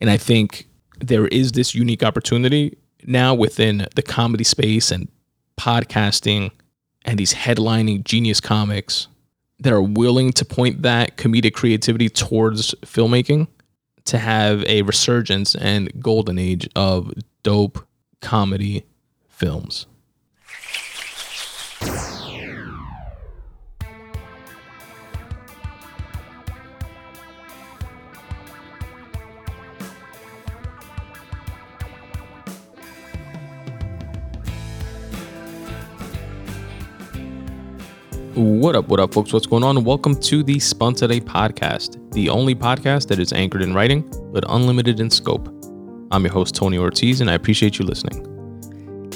And I think there is this unique opportunity now within the comedy space and podcasting and these headlining genius comics that are willing to point that comedic creativity towards filmmaking to have a resurgence and golden age of dope comedy films. What up, what up, folks? What's going on? Welcome to the Spun Today podcast, the only podcast that is anchored in writing but unlimited in scope. I'm your host, Tony Ortiz, and I appreciate you listening.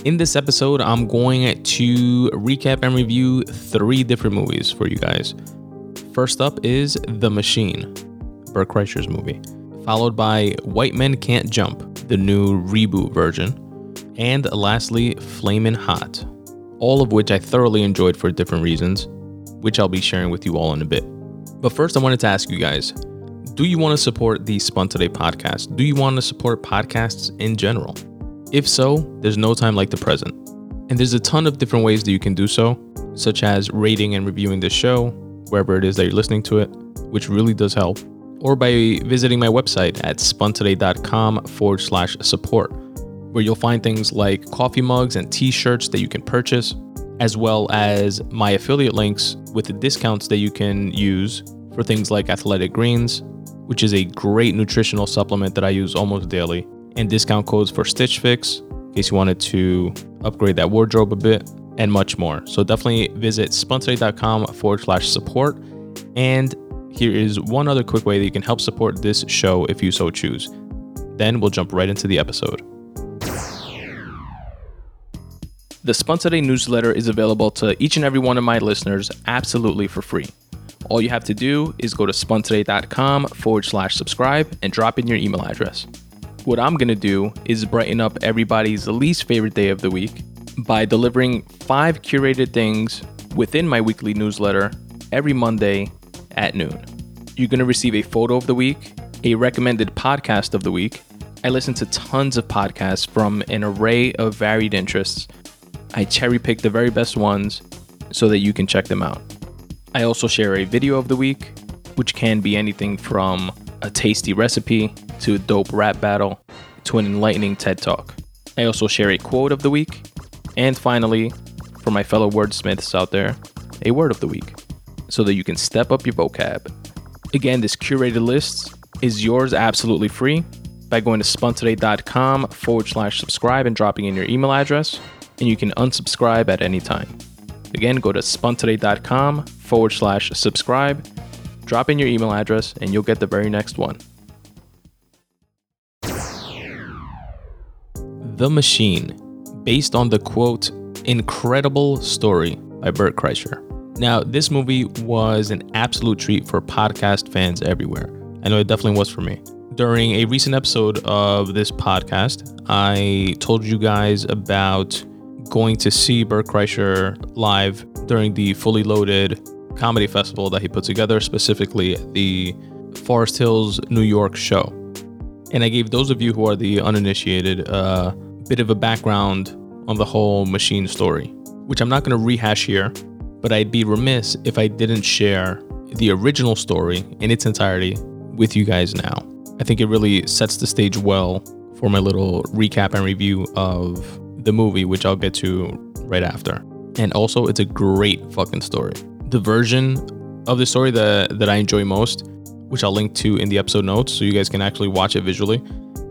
In this episode, I'm going to recap and review three different movies for you guys. First up is The Machine, Bert Kreischer's movie, followed by White Men Can't Jump, the new reboot version, and lastly, Flamin' Hot, all of which I thoroughly enjoyed for different reasons, which I'll be sharing with you all in a bit. But first, I wanted to ask you guys do you want to support the Spun Today podcast? Do you want to support podcasts in general? If so, there's no time like the present. And there's a ton of different ways that you can do so, such as rating and reviewing the show, wherever it is that you're listening to it, which really does help, or by visiting my website at spuntoday.com forward slash support where you'll find things like coffee mugs and t shirts that you can purchase, as well as my affiliate links with the discounts that you can use for things like Athletic Greens, which is a great nutritional supplement that I use almost daily, and discount codes for Stitch Fix in case you wanted to upgrade that wardrobe a bit, and much more. So definitely visit spuntoday.com forward slash support. And here is one other quick way that you can help support this show if you so choose. Then we'll jump right into the episode. The Spun Today newsletter is available to each and every one of my listeners absolutely for free. All you have to do is go to spuntoday.com forward slash subscribe and drop in your email address. What I'm going to do is brighten up everybody's least favorite day of the week by delivering five curated things within my weekly newsletter every Monday at noon. You're going to receive a photo of the week, a recommended podcast of the week. I listen to tons of podcasts from an array of varied interests I cherry pick the very best ones so that you can check them out. I also share a video of the week, which can be anything from a tasty recipe to a dope rap battle to an enlightening TED Talk. I also share a quote of the week, and finally, for my fellow wordsmiths out there, a word of the week, so that you can step up your vocab. Again, this curated list is yours absolutely free by going to spuntoday.com forward slash subscribe and dropping in your email address and you can unsubscribe at any time. Again, go to spuntoday.com forward slash subscribe, drop in your email address, and you'll get the very next one. The Machine, based on the quote, incredible story by Bert Kreischer. Now, this movie was an absolute treat for podcast fans everywhere. I know it definitely was for me. During a recent episode of this podcast, I told you guys about going to see Bert Kreischer live during the fully loaded comedy festival that he put together, specifically the Forest Hills, New York show. And I gave those of you who are the uninitiated a bit of a background on the whole machine story, which I'm not going to rehash here, but I'd be remiss if I didn't share the original story in its entirety with you guys now. I think it really sets the stage well for my little recap and review of the movie, which I'll get to right after. And also, it's a great fucking story. The version of the story that, that I enjoy most, which I'll link to in the episode notes so you guys can actually watch it visually,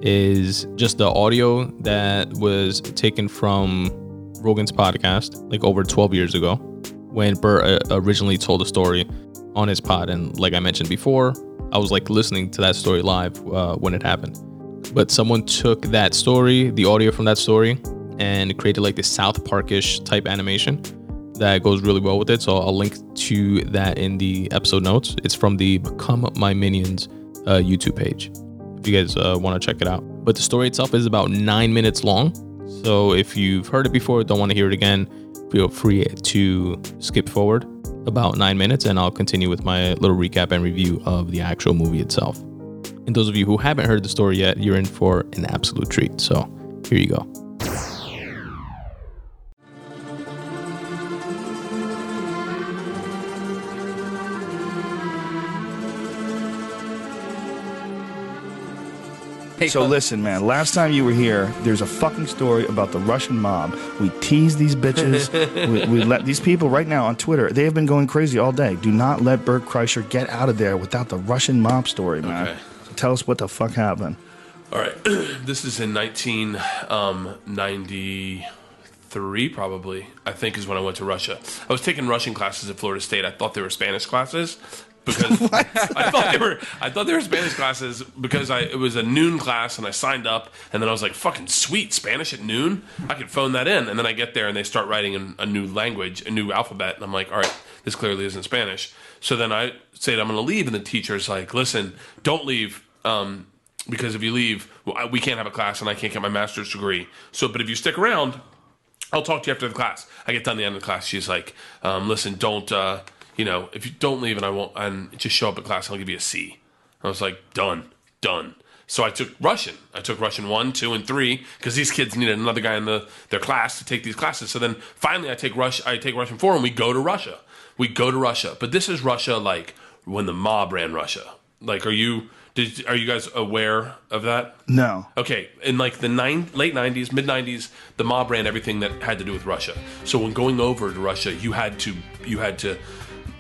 is just the audio that was taken from Rogan's podcast like over 12 years ago when Bert uh, originally told the story on his pod. And like I mentioned before, I was like listening to that story live uh, when it happened. But someone took that story, the audio from that story, and created like this South Parkish type animation that goes really well with it. So I'll link to that in the episode notes. It's from the Become My Minions uh, YouTube page if you guys uh, want to check it out. But the story itself is about nine minutes long. So if you've heard it before, don't want to hear it again, feel free to skip forward about nine minutes and I'll continue with my little recap and review of the actual movie itself. And those of you who haven't heard the story yet, you're in for an absolute treat. So here you go. So listen, man. Last time you were here, there's a fucking story about the Russian mob. We tease these bitches. we, we let these people right now on Twitter. They have been going crazy all day. Do not let Bert Kreischer get out of there without the Russian mob story, man. Okay. So tell us what the fuck happened. All right, this is in 1993, um, probably. I think is when I went to Russia. I was taking Russian classes at Florida State. I thought they were Spanish classes because I thought they were. I thought they were Spanish classes because I it was a noon class and I signed up and then I was like, "Fucking sweet, Spanish at noon! I could phone that in." And then I get there and they start writing in a new language, a new alphabet, and I'm like, "All right, this clearly isn't Spanish." So then I said, "I'm going to leave," and the teacher's like, "Listen, don't leave." Um, because if you leave, we can't have a class and I can't get my master's degree. So, but if you stick around, I'll talk to you after the class. I get done the end of the class. She's like, um, listen, don't, uh, you know, if you don't leave and I won't, and just show up at class, I'll give you a C. I was like, done, done. So I took Russian. I took Russian one, two, and three because these kids needed another guy in the their class to take these classes. So then finally, I take Rush. I take Russian four, and we go to Russia. We go to Russia, but this is Russia like when the mob ran Russia. Like, are you? Did are you guys aware of that? No. Okay, in like the nine, late '90s, mid '90s, the mob ran everything that had to do with Russia. So when going over to Russia, you had to you had to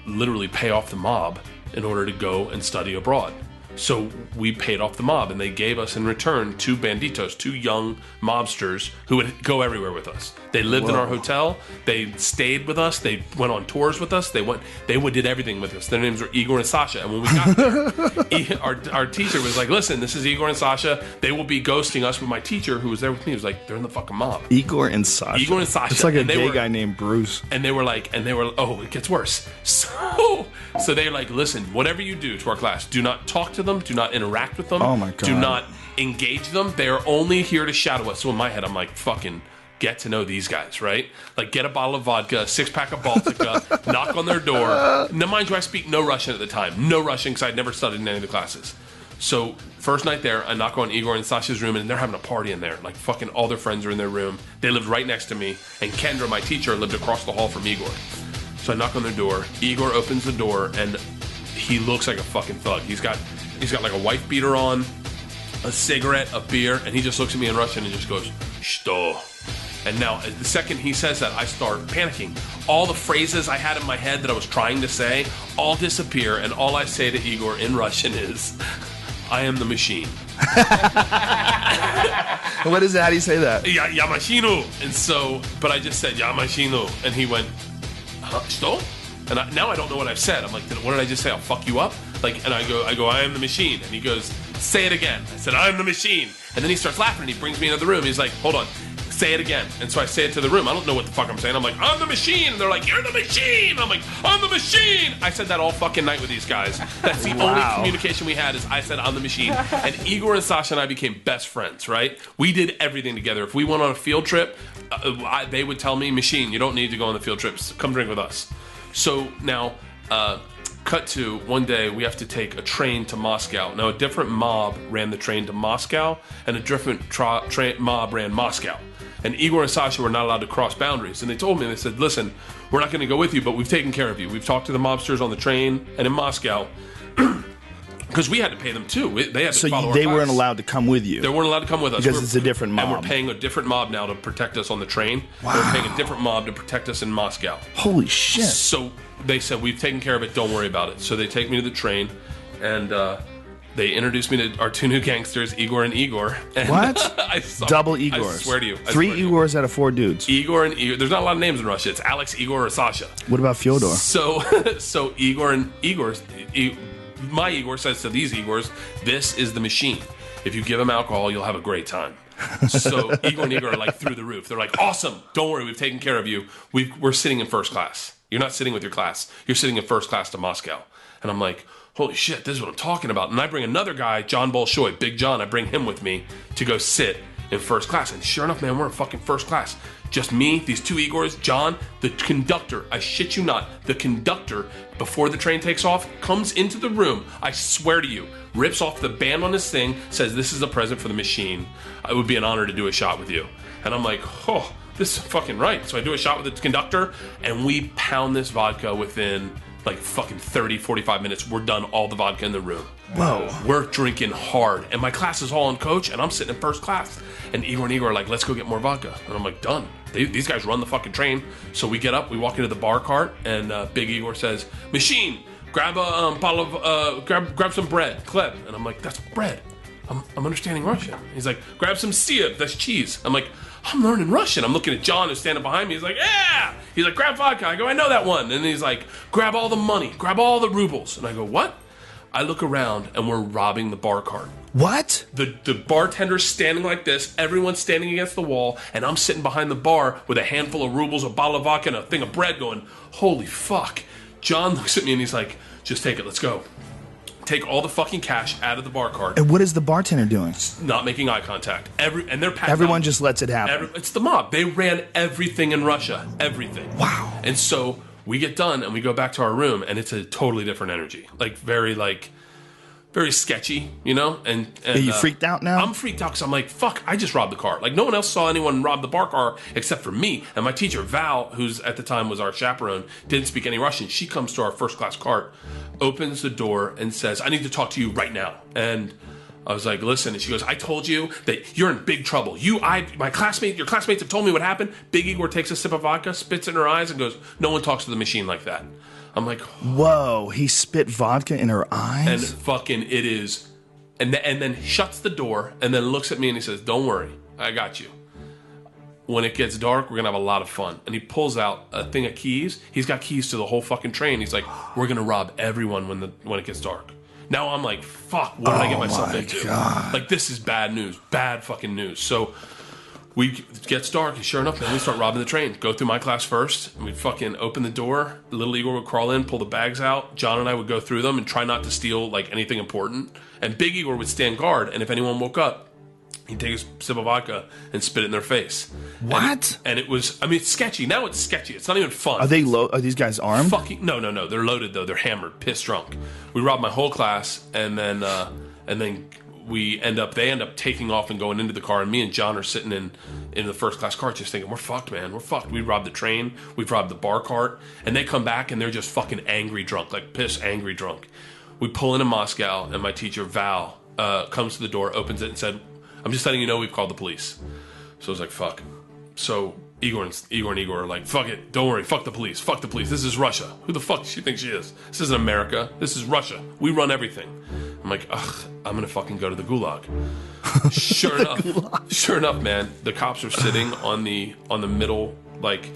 literally pay off the mob in order to go and study abroad. So we paid off the mob, and they gave us in return two banditos, two young mobsters who would go everywhere with us. They lived in our hotel. They stayed with us. They went on tours with us. They went. They would did everything with us. Their names were Igor and Sasha. And when we got there, our our teacher was like, "Listen, this is Igor and Sasha. They will be ghosting us." But my teacher, who was there with me, was like, "They're in the fucking mob." Igor and Sasha. Igor and Sasha. It's like a gay were- guy named Bruce. and they were like, and they were, oh, it gets worse. So, so they're like, listen, whatever you do to our class, do not talk to them, do not interact with them. Oh my god. Do not engage them. They are only here to shadow us. So in my head, I'm like, fucking get to know these guys, right? Like, get a bottle of vodka, six pack of Baltika, knock on their door. Now, mind you, I speak no Russian at the time, no Russian because I'd never studied in any of the classes. So, first night there, I knock on Igor and Sasha's room, and they're having a party in there. Like, fucking all their friends are in their room. They lived right next to me, and Kendra, my teacher, lived across the hall from Igor. So I knock on their door. Igor opens the door, and he looks like a fucking thug. He's got he's got like a wife beater on, a cigarette, a beer, and he just looks at me in Russian and just goes, "Что?" And now, the second he says that, I start panicking. All the phrases I had in my head that I was trying to say all disappear, and all I say to Igor in Russian is, I am the machine. What is it? How do you say that? Ya, ya machino. And so, but I just said, ya machino. And he went, huh, что? And I, now I don't know what I've said. I'm like, "Did- what did I just say? I'll fuck you up? Like, and I go, I go, I am the machine. And he goes, say it again. I said, I am the machine. And then he starts laughing and he brings me into the room. He's like, hold on, say it again. And so I say it to the room. I don't know what the fuck I'm saying. I'm like, I'm the machine. And they're like, you're the machine. I'm like, I'm the machine. I said that all fucking night with these guys. That's the only communication we had is I said, I'm the machine. And Igor and Sasha and I became best friends, right? We did everything together. If we went on a field trip, uh, I, they would tell me, machine, you don't need to go on the field trips. Come drink with us. So now, uh, cut to one day we have to take a train to Moscow. Now, a different mob ran the train to Moscow, and a different tra- tra- mob ran Moscow. And Igor and Sasha were not allowed to cross boundaries. And they told me, they said, listen, we're not going to go with you, but we've taken care of you. We've talked to the mobsters on the train and in Moscow. Because we had to pay them too. They had to So follow our they weren't allowed to come with you. They weren't allowed to come with us Because We're- it's a different mob, And we're paying a different mob now to protect us on the train. Wow. We're paying a different mob to protect us in Moscow. Holy shit. So they said, We've taken care of it, don't worry about it. So they take me to the train and uh, they introduced me to our two new gangsters, Igor and Igor. And What? I saw- Double I Igors. swear to you. I Three to you. Igors out of four dudes. Igor and Igor. There's not a lot of names in Russia. It's Alex, Igor, or Sasha. What about Fyodor? So, so Igor and Igor, E- my Igor says to these Igors, "This is the machine. If you give them alcohol, you'll have a great time." So Igor and Igor are like through the roof. They're like, "Awesome! Don't worry, we've taken care of you. We've, we're sitting in first class. You're not sitting with your class. You're sitting in first class to Moscow." And I'm like, "Holy shit! This is what I'm talking about." And I bring another guy, John Bolshoi, Big John. I bring him with me to go sit in first class. And sure enough, man, we're in fucking first class. Just me, these two Igors, John, the conductor. I shit you not. The conductor, before the train takes off, comes into the room. I swear to you, rips off the band on his thing, says, This is a present for the machine. It would be an honor to do a shot with you. And I'm like, Oh, this is fucking right. So I do a shot with the conductor, and we pound this vodka within like fucking 30, 45 minutes. We're done all the vodka in the room. Whoa. We're drinking hard. And my class is all on coach, and I'm sitting in first class. And Igor and Igor are like, let's go get more vodka. And I'm like, done. They, these guys run the fucking train. So we get up, we walk into the bar cart, and uh, Big Igor says, Machine, grab a um, bottle of, uh, grab, grab some bread, Kleb. And I'm like, that's bread. I'm, I'm understanding Russian. He's like, grab some siev, that's cheese. I'm like, I'm learning Russian. I'm looking at John who's standing behind me. He's like, yeah. He's like, grab vodka. I go, I know that one. And he's like, grab all the money, grab all the rubles. And I go, what? I look around and we're robbing the bar cart. What? The the bartender's standing like this, everyone's standing against the wall, and I'm sitting behind the bar with a handful of rubles, a bottle of vodka, and a thing of bread going, holy fuck. John looks at me and he's like, just take it, let's go. Take all the fucking cash out of the bar cart, And what is the bartender doing? not making eye contact. Every and they're Everyone out. just lets it happen. Every, it's the mob. They ran everything in Russia. Everything. Wow. And so we get done and we go back to our room and it's a totally different energy. Like very like very sketchy, you know? And, and Are you uh, freaked out now? I'm freaked out because I'm like, fuck, I just robbed the car. Like no one else saw anyone rob the bar car except for me. And my teacher, Val, who's at the time was our chaperone, didn't speak any Russian. She comes to our first class cart, opens the door and says, I need to talk to you right now. And I was like, listen, and she goes, I told you that you're in big trouble. You, I, my classmate, your classmates have told me what happened. Big Igor takes a sip of vodka, spits in her eyes, and goes, no one talks to the machine like that. I'm like, Whoa, he spit vodka in her eyes? and fucking it is, and th- and then shuts the door, and then looks at me and he says, "Don't worry, I got you." When it gets dark, we're gonna have a lot of fun. And he pulls out a thing of keys. He's got keys to the whole fucking train. He's like, "We're gonna rob everyone when the when it gets dark." Now I'm like, "Fuck! What did I get oh myself my into?" God. Like this is bad news, bad fucking news. So we gets dark, and sure enough, then we start robbing the train. Go through my class first, and we fucking open the door. Little Igor would crawl in, pull the bags out. John and I would go through them and try not to steal like anything important. And Big Igor would stand guard, and if anyone woke up, he'd take a sip of vodka and spit it in their face. What? And it was, I mean, it's sketchy. Now it's sketchy. It's not even fun. Are they low? Are these guys armed? Fucking no, no, no. They're loaded though. They're hammered, pissed drunk. We robbed my whole class, and then uh, and then we end up. They end up taking off and going into the car, and me and John are sitting in in the first class car, just thinking, "We're fucked, man. We're fucked." We robbed the train. We've robbed the bar cart, and they come back and they're just fucking angry drunk, like piss angry drunk. We pull into Moscow, and my teacher Val uh, comes to the door, opens it, and said, "I'm just letting you know we've called the police." So I was like, "Fuck." So Igor and Igor and Igor are like, "Fuck it, don't worry, fuck the police, fuck the police. This is Russia. Who the fuck does she think she is? This isn't America. This is Russia. We run everything." I'm like, "Ugh, I'm gonna fucking go to the gulag." sure enough, sure enough, man, the cops are sitting on the on the middle, like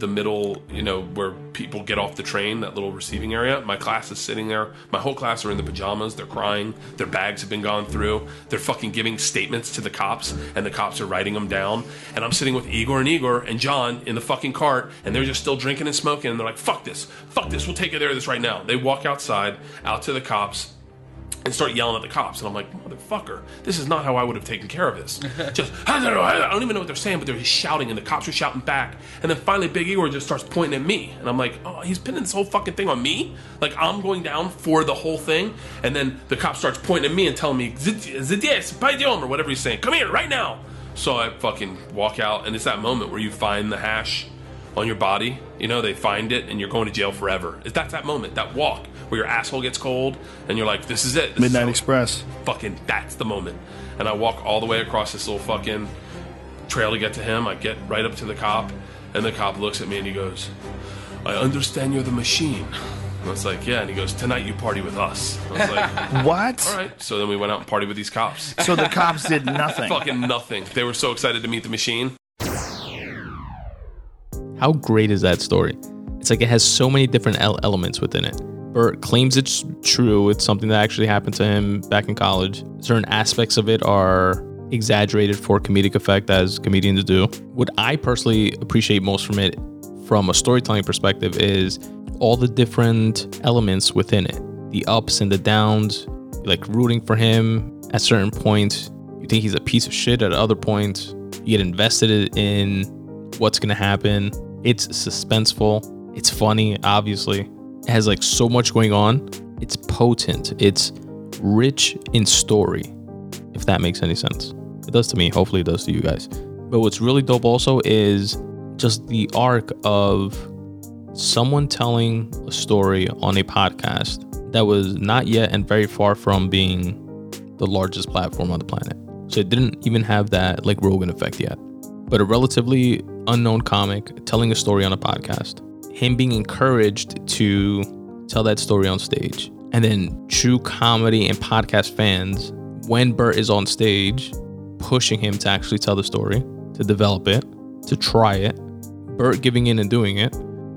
the middle, you know, where people get off the train, that little receiving area. My class is sitting there. My whole class are in the pajamas. They're crying. Their bags have been gone through. They're fucking giving statements to the cops, and the cops are writing them down. And I'm sitting with Igor and Igor and John in the fucking cart, and they're just still drinking and smoking. And they're like, fuck this. Fuck this. We'll take care of this right now. They walk outside, out to the cops, and start yelling at the cops. And I'm like, motherfucker, this is not how I would have taken care of this. just, I don't, know, I don't even know what they're saying, but they're just shouting, and the cops are shouting back. And then finally, Big Igor just starts pointing at me. And I'm like, oh, he's pinning this whole fucking thing on me? Like, I'm going down for the whole thing. And then the cop starts pointing at me and telling me, or whatever he's saying, come here right now. So I fucking walk out, and it's that moment where you find the hash on your body. You know, they find it, and you're going to jail forever. That's that that moment, that walk where your asshole gets cold, and you're like, "This is it." This Midnight how- Express. Fucking, that's the moment. And I walk all the way across this little fucking trail to get to him. I get right up to the cop, and the cop looks at me and he goes, "I understand you're the machine." I was like, "Yeah," and he goes, "Tonight you party with us." I was like, What? "All right." So then we went out and party with these cops. So the cops did nothing. Fucking nothing. They were so excited to meet the machine. How great is that story? It's like it has so many different elements within it. Bert claims it's true. It's something that actually happened to him back in college. Certain aspects of it are exaggerated for comedic effect, as comedians do. What I personally appreciate most from it, from a storytelling perspective, is all the different elements within it the ups and the downs, like rooting for him at certain points. You think he's a piece of shit at other points. You get invested in what's gonna happen. It's suspenseful. It's funny, obviously. It has like so much going on. It's potent. It's rich in story, if that makes any sense. It does to me. Hopefully, it does to you guys. But what's really dope also is just the arc of someone telling a story on a podcast that was not yet and very far from being the largest platform on the planet. So it didn't even have that like Rogan effect yet. But a relatively unknown comic telling a story on a podcast, him being encouraged to tell that story on stage, and then true comedy and podcast fans, when Bert is on stage, pushing him to actually tell the story, to develop it, to try it, Bert giving in and doing it,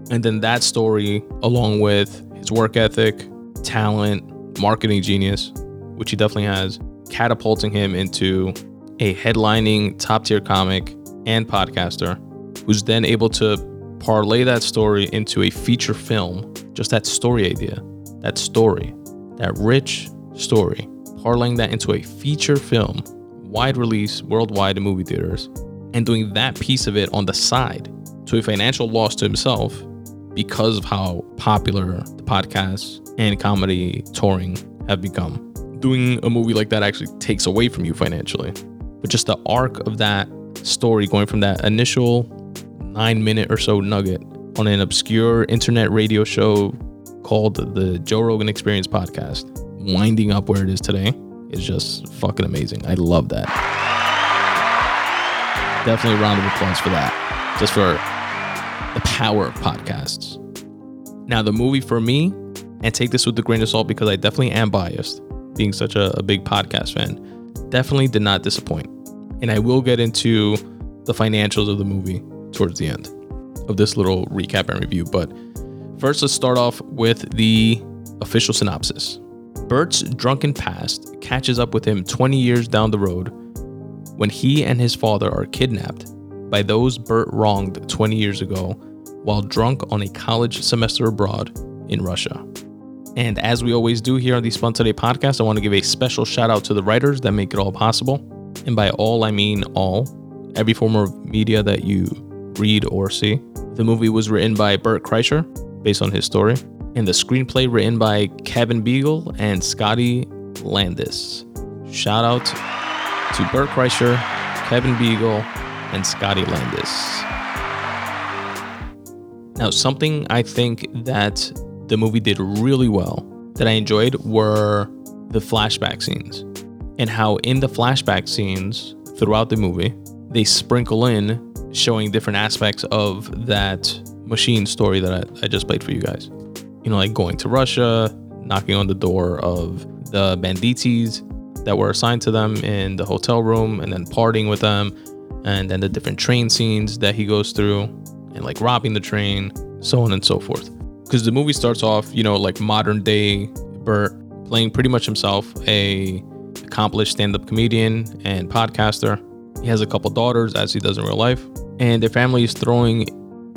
and then that story, along with his work ethic, talent, marketing genius, which he definitely has, catapulting him into a headlining top tier comic and podcaster who's then able to parlay that story into a feature film. Just that story idea, that story, that rich story, parlaying that into a feature film, wide release worldwide in movie theaters, and doing that piece of it on the side to a financial loss to himself because of how popular the podcasts and comedy touring have become. Doing a movie like that actually takes away from you financially. But just the arc of that story going from that initial nine minute or so nugget on an obscure internet radio show called the Joe Rogan Experience podcast, winding up where it is today is just fucking amazing. I love that. Definitely a round of applause for that. Just for the power of podcasts. Now, the movie for me, and take this with a grain of salt because I definitely am biased, being such a, a big podcast fan, definitely did not disappoint. And I will get into the financials of the movie towards the end of this little recap and review. But first, let's start off with the official synopsis. Bert's drunken past catches up with him 20 years down the road when he and his father are kidnapped by those Bert wronged 20 years ago while drunk on a college semester abroad in Russia. And as we always do here on the Spun Today podcast, I want to give a special shout out to the writers that make it all possible. And by all, I mean all, every form of media that you read or see. The movie was written by Bert Kreischer, based on his story, and the screenplay written by Kevin Biegel and Scotty Landes. Shout out to Bert Kreischer, Kevin Biegel, and Scotty Landes. Now, something I think that the movie did really well that I enjoyed were the flashback scenes and how in the flashback scenes throughout the movie, they sprinkle in showing different aspects of that machine story that I, I just played for you guys. You know, like going to Russia, knocking on the door of the banditis that were assigned to them in the hotel room, and then partying with them, and then the different train scenes that he goes through, and like robbing the train, so on and so forth. Because the movie starts off, you know, like modern day Bert playing pretty much himself, a accomplished stand-up comedian and podcaster. He has a couple daughters, as he does in real life, and their family is throwing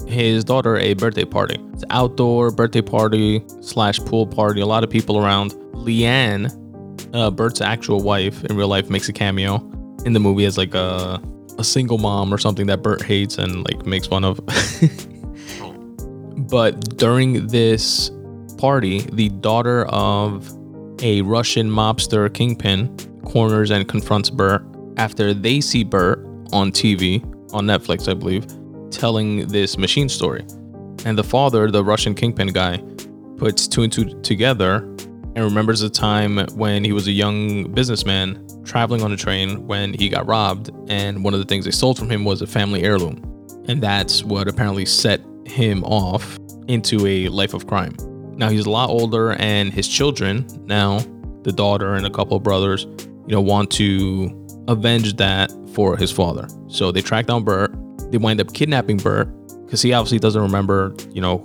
his daughter a birthday party. It's an outdoor birthday party slash pool party. A lot of people around. Leanne, uh, Bert's actual wife in real life, makes a cameo in the movie as like a a single mom or something that Bert hates and like makes fun of. but during this party, the daughter of a Russian mobster kingpin corners and confronts Bert after they see Bert on TV, on Netflix, I believe, telling this machine story. And the father, the Russian kingpin guy, puts two and two together and remembers a time when he was a young businessman traveling on a train when he got robbed. And one of the things they stole from him was a family heirloom. And that's what apparently set him off into a life of crime. Now he's a lot older, and his children, now the daughter and a couple of brothers, you know, want to avenge that for his father. So they track down Bert. They wind up kidnapping Bert because he obviously doesn't remember, you know,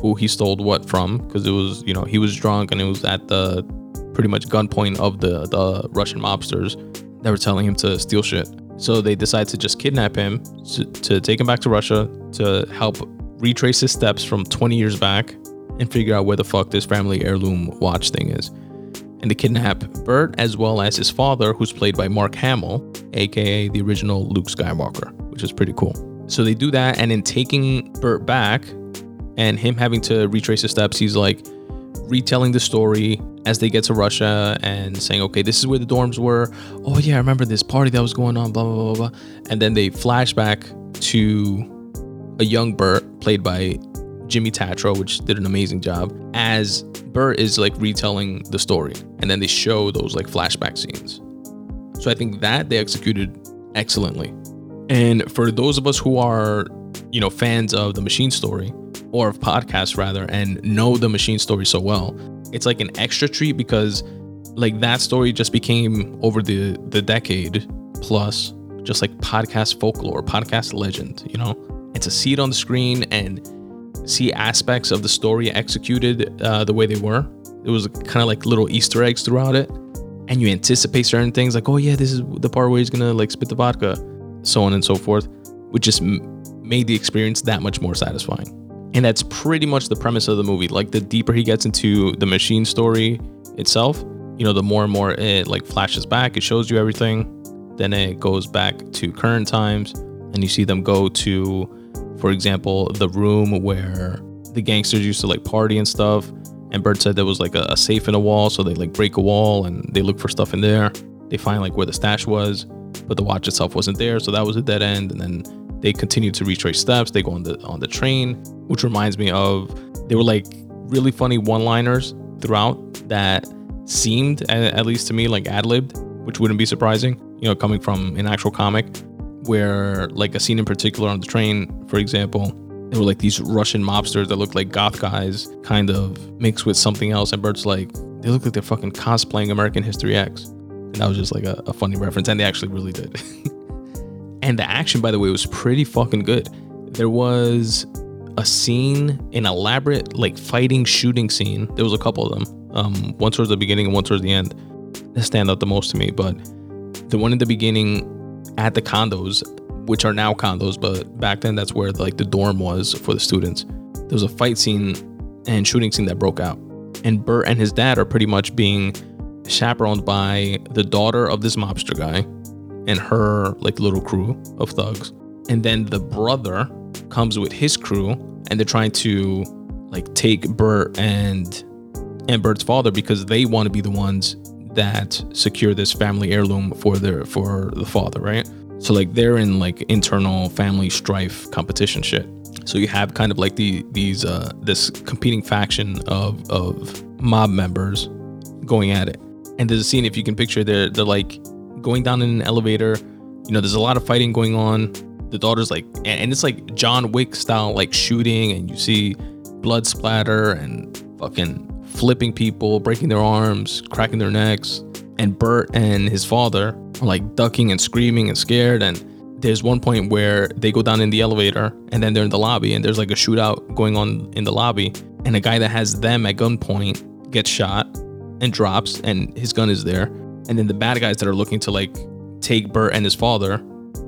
who he stole what from because it was, you know, he was drunk and it was at the pretty much gunpoint of the the Russian mobsters that were telling him to steal shit. So they decide to just kidnap him to, to take him back to Russia to help retrace his steps from 20 years back and figure out where the fuck this family heirloom watch thing is. And they kidnap Bert as well as his father, who's played by Mark Hamill, aka the original Luke Skywalker, which is pretty cool. So they do that, and in taking Bert back and him having to retrace his steps, he's like retelling the story as they get to Russia and saying, okay, this is where the dorms were. Oh, yeah, I remember this party that was going on, blah, blah, blah, blah. And then they flash back to a young Bert, played by Jimmy Tatro, which did an amazing job, as Bert is like retelling the story. And then they show those like flashback scenes. So I think that they executed excellently. And for those of us who are, you know, fans of the machine story or of podcasts rather, and know the machine story so well, it's like an extra treat because like that story just became over the the decade plus just like podcast folklore, podcast legend, you know? And to see it on the screen and see aspects of the story executed uh, the way they were, it was kind of like little Easter eggs throughout it. And you anticipate certain things like, oh yeah, this is the part where he's gonna like spit the vodka, so on and so forth, which just m- made the experience that much more satisfying. And that's pretty much the premise of the movie. Like the deeper he gets into the machine story itself, you know, the more and more it like flashes back, it shows you everything. Then it goes back to current times and you see them go to, for example, the room where the gangsters used to like party and stuff. And Bert said there was like a, a safe in a wall, so they like break a wall and they look for stuff in there. They find like where the stash was, but the watch itself wasn't there, so that was a dead end. And then they continue to retrace steps. They go on the on the train, which reminds me of they were like really funny one-liners throughout that seemed, at, least to me, like ad libbed, which wouldn't be surprising, you know, coming from an actual comic. Where like a scene in particular on the train, for example, there were like these Russian mobsters that looked like goth guys, kind of mixed with something else. And Bert's like, they look like they're fucking cosplaying American History X. And that was just like a, a funny reference, and they actually really did. And the action, by the way, was pretty fucking good. There was a scene, an elaborate like fighting shooting scene. There was a couple of them. Um, one towards the beginning and one towards the end. That stand out the most to me. But the one in the beginning at the condos, which are now condos, but back then that's where like the dorm was for the students. There was a fight scene and shooting scene that broke out. And Bert and his dad are pretty much being chaperoned by the daughter of this mobster guy and her like little crew of thugs. And then the brother comes with his crew and they're trying to like take Bert and and Bert's father because they want to be the ones that secure this family heirloom for their for the father, right? So like they're in like internal family strife competition shit. So you have kind of like the these uh this competing faction of of mob members going at it. And there's a scene if you can picture they're they're like going down in an elevator. You know, there's a lot of fighting going on. The daughter's like, and it's like John Wick style, like shooting, and you see blood splatter and fucking flipping people, breaking their arms, cracking their necks. And Bert and his father are like ducking and screaming and scared. And there's one point where they go down in the elevator and then they're in the lobby and there's like a shootout going on in the lobby. And a guy that has them at gunpoint gets shot and drops, and his gun is there and then the bad guys that are looking to like take Bert and his father,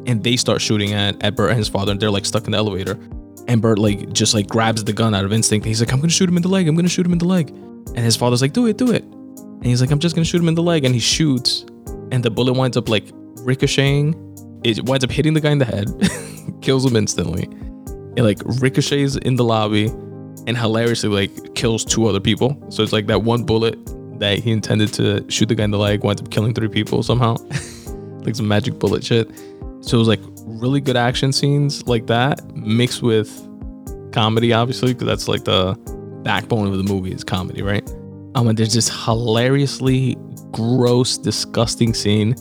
and they start shooting at, at Bert and his father, and they're like stuck in the elevator. And Bert like just like grabs the gun out of instinct. He's like, I'm gonna shoot him in the leg. I'm gonna shoot him in the leg. And his father's like, Do it, do it. And he's like, I'm just gonna shoot him in the leg. And he shoots, and the bullet winds up like ricocheting. It winds up hitting the guy in the head, kills him instantly. It like ricochets in the lobby, and hilariously like kills two other people. So it's like that one bullet that he intended to shoot the guy in the leg winds up killing three people somehow. like some magic bullet shit. So it was like really good action scenes like that mixed with comedy, obviously, because that's like the backbone of the movie is comedy, right? Um, and there's this hilariously gross, disgusting scene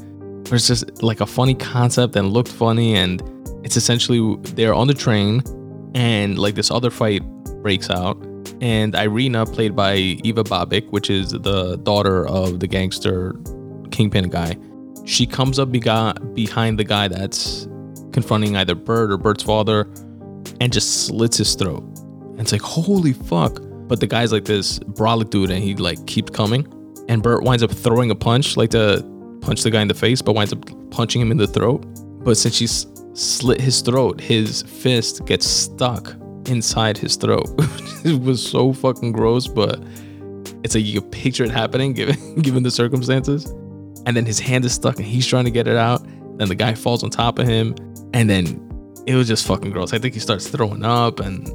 where it's just like a funny concept and looked funny, and it's essentially they're on the train and like this other fight breaks out and Irina, played by Iva Babić, which is the daughter of the gangster kingpin guy, she comes up behind the guy that's confronting either Bert or Bert's father and just slits his throat. And it's like, holy fuck. But the guy's like this brolic dude and he like keeps coming. And Bert winds up throwing a punch, like to punch the guy in the face, but winds up punching him in the throat. But since she's slit his throat, his fist gets stuck inside his throat. it was so fucking gross, but it's like you can picture it happening given given the circumstances. And then his hand is stuck and he's trying to get it out. Then the guy falls on top of him. And then it was just fucking gross. I think he starts throwing up and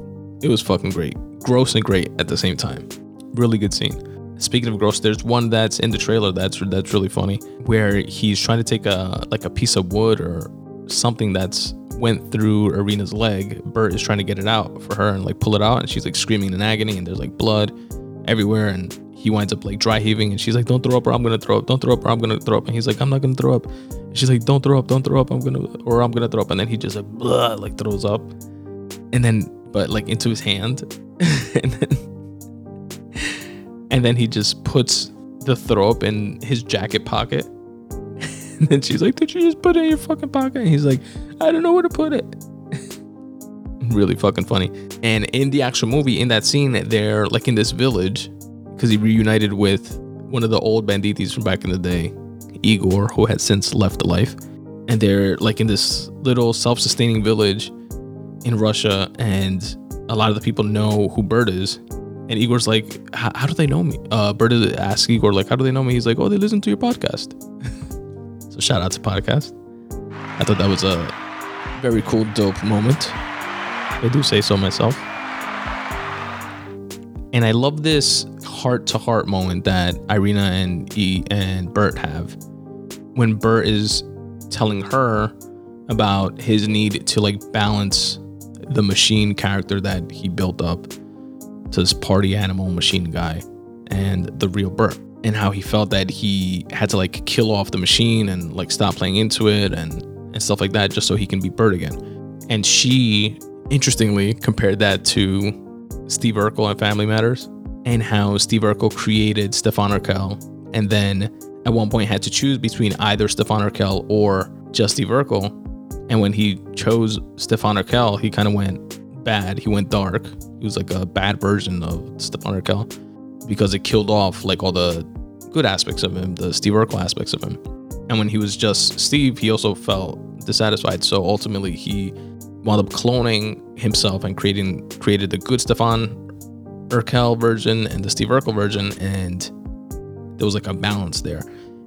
it was fucking great. Gross and great at the same time. Really good scene. Speaking of gross, there's one that's in the trailer that's that's really funny where he's trying to take a like a piece of wood or something that's went through Irina's leg. Bert is trying to get it out for her and like pull it out and she's like screaming in agony and there's like blood everywhere and he winds up like dry heaving and she's like don't throw up or i'm gonna throw up don't throw up or i'm gonna throw up and he's like i'm not gonna throw up and she's like don't throw up don't throw up i'm gonna or i'm gonna throw up and then he just like blah, like throws up and then but like into his hand. And then and then he just puts the throw up in his jacket pocket. And then she's like did you just put it in your fucking pocket? And he's like i don't know where to put it. Really fucking funny. And in the actual movie in that scene they're like in this village because he reunited with one of the old banditis from back in the day, Igor, who had since left the life. And they're like in this little self sustaining village in Russia, and a lot of the people know who Bert is. And Igor's like, How do they know me? Uh, Bert asks Igor, like, How do they know me? He's like, Oh, they listen to your podcast. so shout out to podcast. I thought that was a very cool, dope moment. I do say so myself. And I love this heart to heart moment that Irina and E and Bert have when Bert is telling her about his need to like balance the machine character that he built up to this party animal machine guy and the real Bert and how he felt that he had to like kill off the machine and like stop playing into it and and stuff like that just so he can be Bert again. And she interestingly compared that to Steve Urkel and Family Matters, and how Steve Urkel created Stefan Urkel, and then at one point had to choose between either Stefan Urkel or just Steve Urkel. And when he chose Stefan Urkel, he kind of went bad. He went dark. He was like a bad version of Stefan Urkel because it killed off like all the good aspects of him, the Steve Urkel aspects of him. And when he was just Steve, he also felt dissatisfied. So ultimately, he wound up cloning himself and creating created the good Stefan Urkel version and the Steve Urkel version, and there was like a balance there.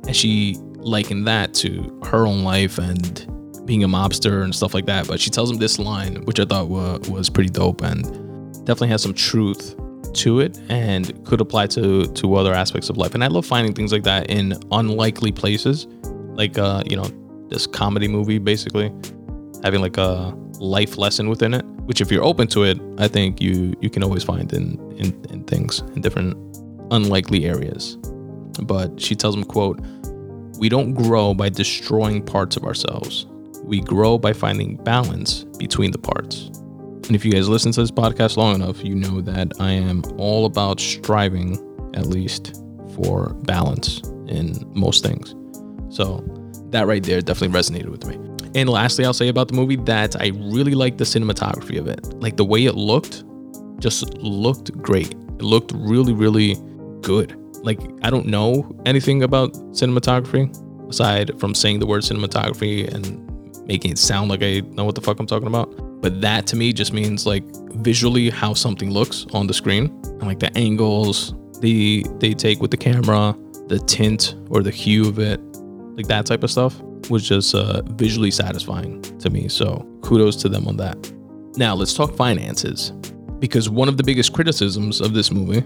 And she likened that to her own life and being a mobster and stuff like that. But she tells him this line, which I thought was, was pretty dope and definitely has some truth to it and could apply to to other aspects of life. And I love finding things like that in unlikely places, like uh, you know, this comedy movie basically having like a life lesson within it which if you're open to it i think you you can always find in in, in things in different unlikely areas but she tells him quote we don't grow by destroying parts of ourselves we grow by finding balance between the parts and if you guys listen to this podcast long enough you know that i am all about striving at least for balance in most things so that right there definitely resonated with me and lastly, I'll say about the movie that I really like the cinematography of it. Like the way it looked, just looked great. It looked really, really good. Like I don't know anything about cinematography aside from saying the word cinematography and making it sound like I know what the fuck I'm talking about. But that to me just means like visually how something looks on the screen and like the angles they they take with the camera, the tint or the hue of it, like that type of stuff was just uh, visually satisfying to me. So kudos to them on that. Now let's talk finances because one of the biggest criticisms of this movie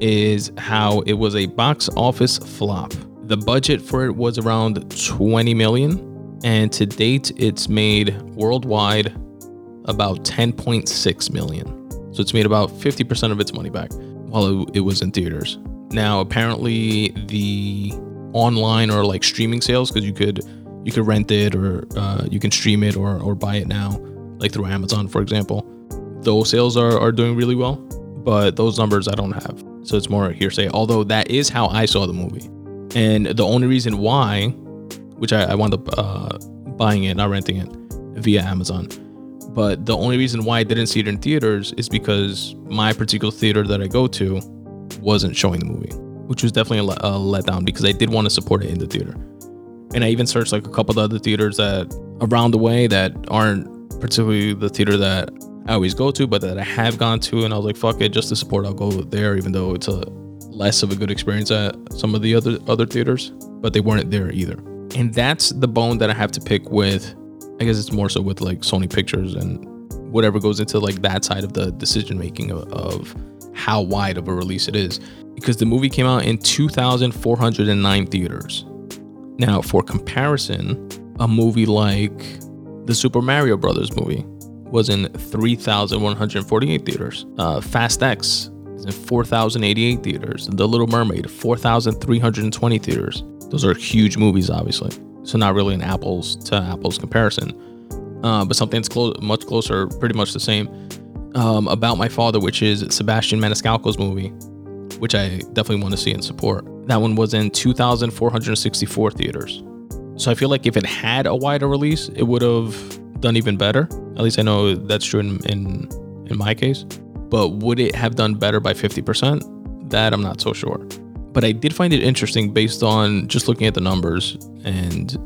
is how it was a box office flop. The budget for it was around 20 million and to date it's made worldwide about 10.6 million. So it's made about 50% of its money back while it, was in theaters. Now apparently the online or like streaming sales because you could you could rent it or uh, you can stream it or, or buy it now, like through Amazon, for example. Those sales are, are doing really well, but those numbers I don't have. So it's more hearsay, although that is how I saw the movie. And the only reason why, which I, I wound up uh, buying it, not renting it via Amazon, but the only reason why I didn't see it in theaters is because my particular theater that I go to wasn't showing the movie, which was definitely a, a letdown because I did want to support it in the theater. And I even searched like a couple of other theaters that around the way that aren't particularly the theater that I always go to, but that I have gone to. And I was like, fuck it, just to support, I'll go there, even though it's a less of a good experience at some of the other other theaters, but they weren't there either. And that's the bone that I have to pick with. I guess it's more so with like Sony Pictures and whatever goes into like that side of the decision making of, of how wide of a release it is. Because the movie came out in 2,409 theaters. Now, for comparison, a movie like the Super Mario Brothers movie was in 3,148 theaters. Uh, Fast X is in 4,088 theaters. The Little Mermaid, 4,320 theaters. Those are huge movies, obviously. So not really an apples to apples comparison, uh, but something that's close, much closer, pretty much the same. Um, About My Father, which is Sebastian Maniscalco's movie, which I definitely want to see and support. That one was in 2,464 theaters. So I feel like if it had a wider release, it would have done even better. At least I know that's true in in, in my case. But would it have done better by 50%? That I'm not so sure. But I did find it interesting based on just looking at the numbers and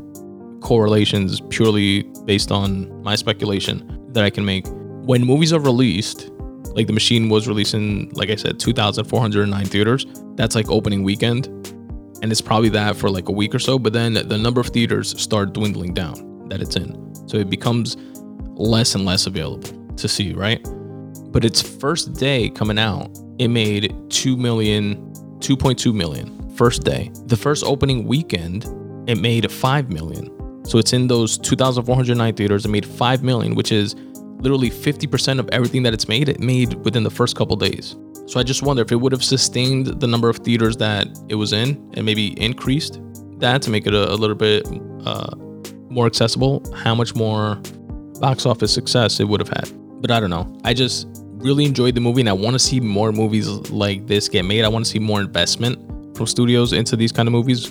correlations purely based on my speculation that I can make. When movies are released, like The Machine was releasing, like I said, 2,409 theaters. That's like opening weekend and it's probably that for like a week or so but then the number of theaters start dwindling down that it's in so it becomes less and less available to see right but its first day coming out it made 2 million 2.2 million first day the first opening weekend it made 5 million so it's in those 2409 theaters it made 5 million which is literally 50% of everything that it's made it made within the first couple days so I just wonder if it would have sustained the number of theaters that it was in and maybe increased that to make it a, a little bit uh, more accessible, how much more box office success it would have had. But I don't know. I just really enjoyed the movie and I want to see more movies like this get made. I want to see more investment from studios into these kind of movies,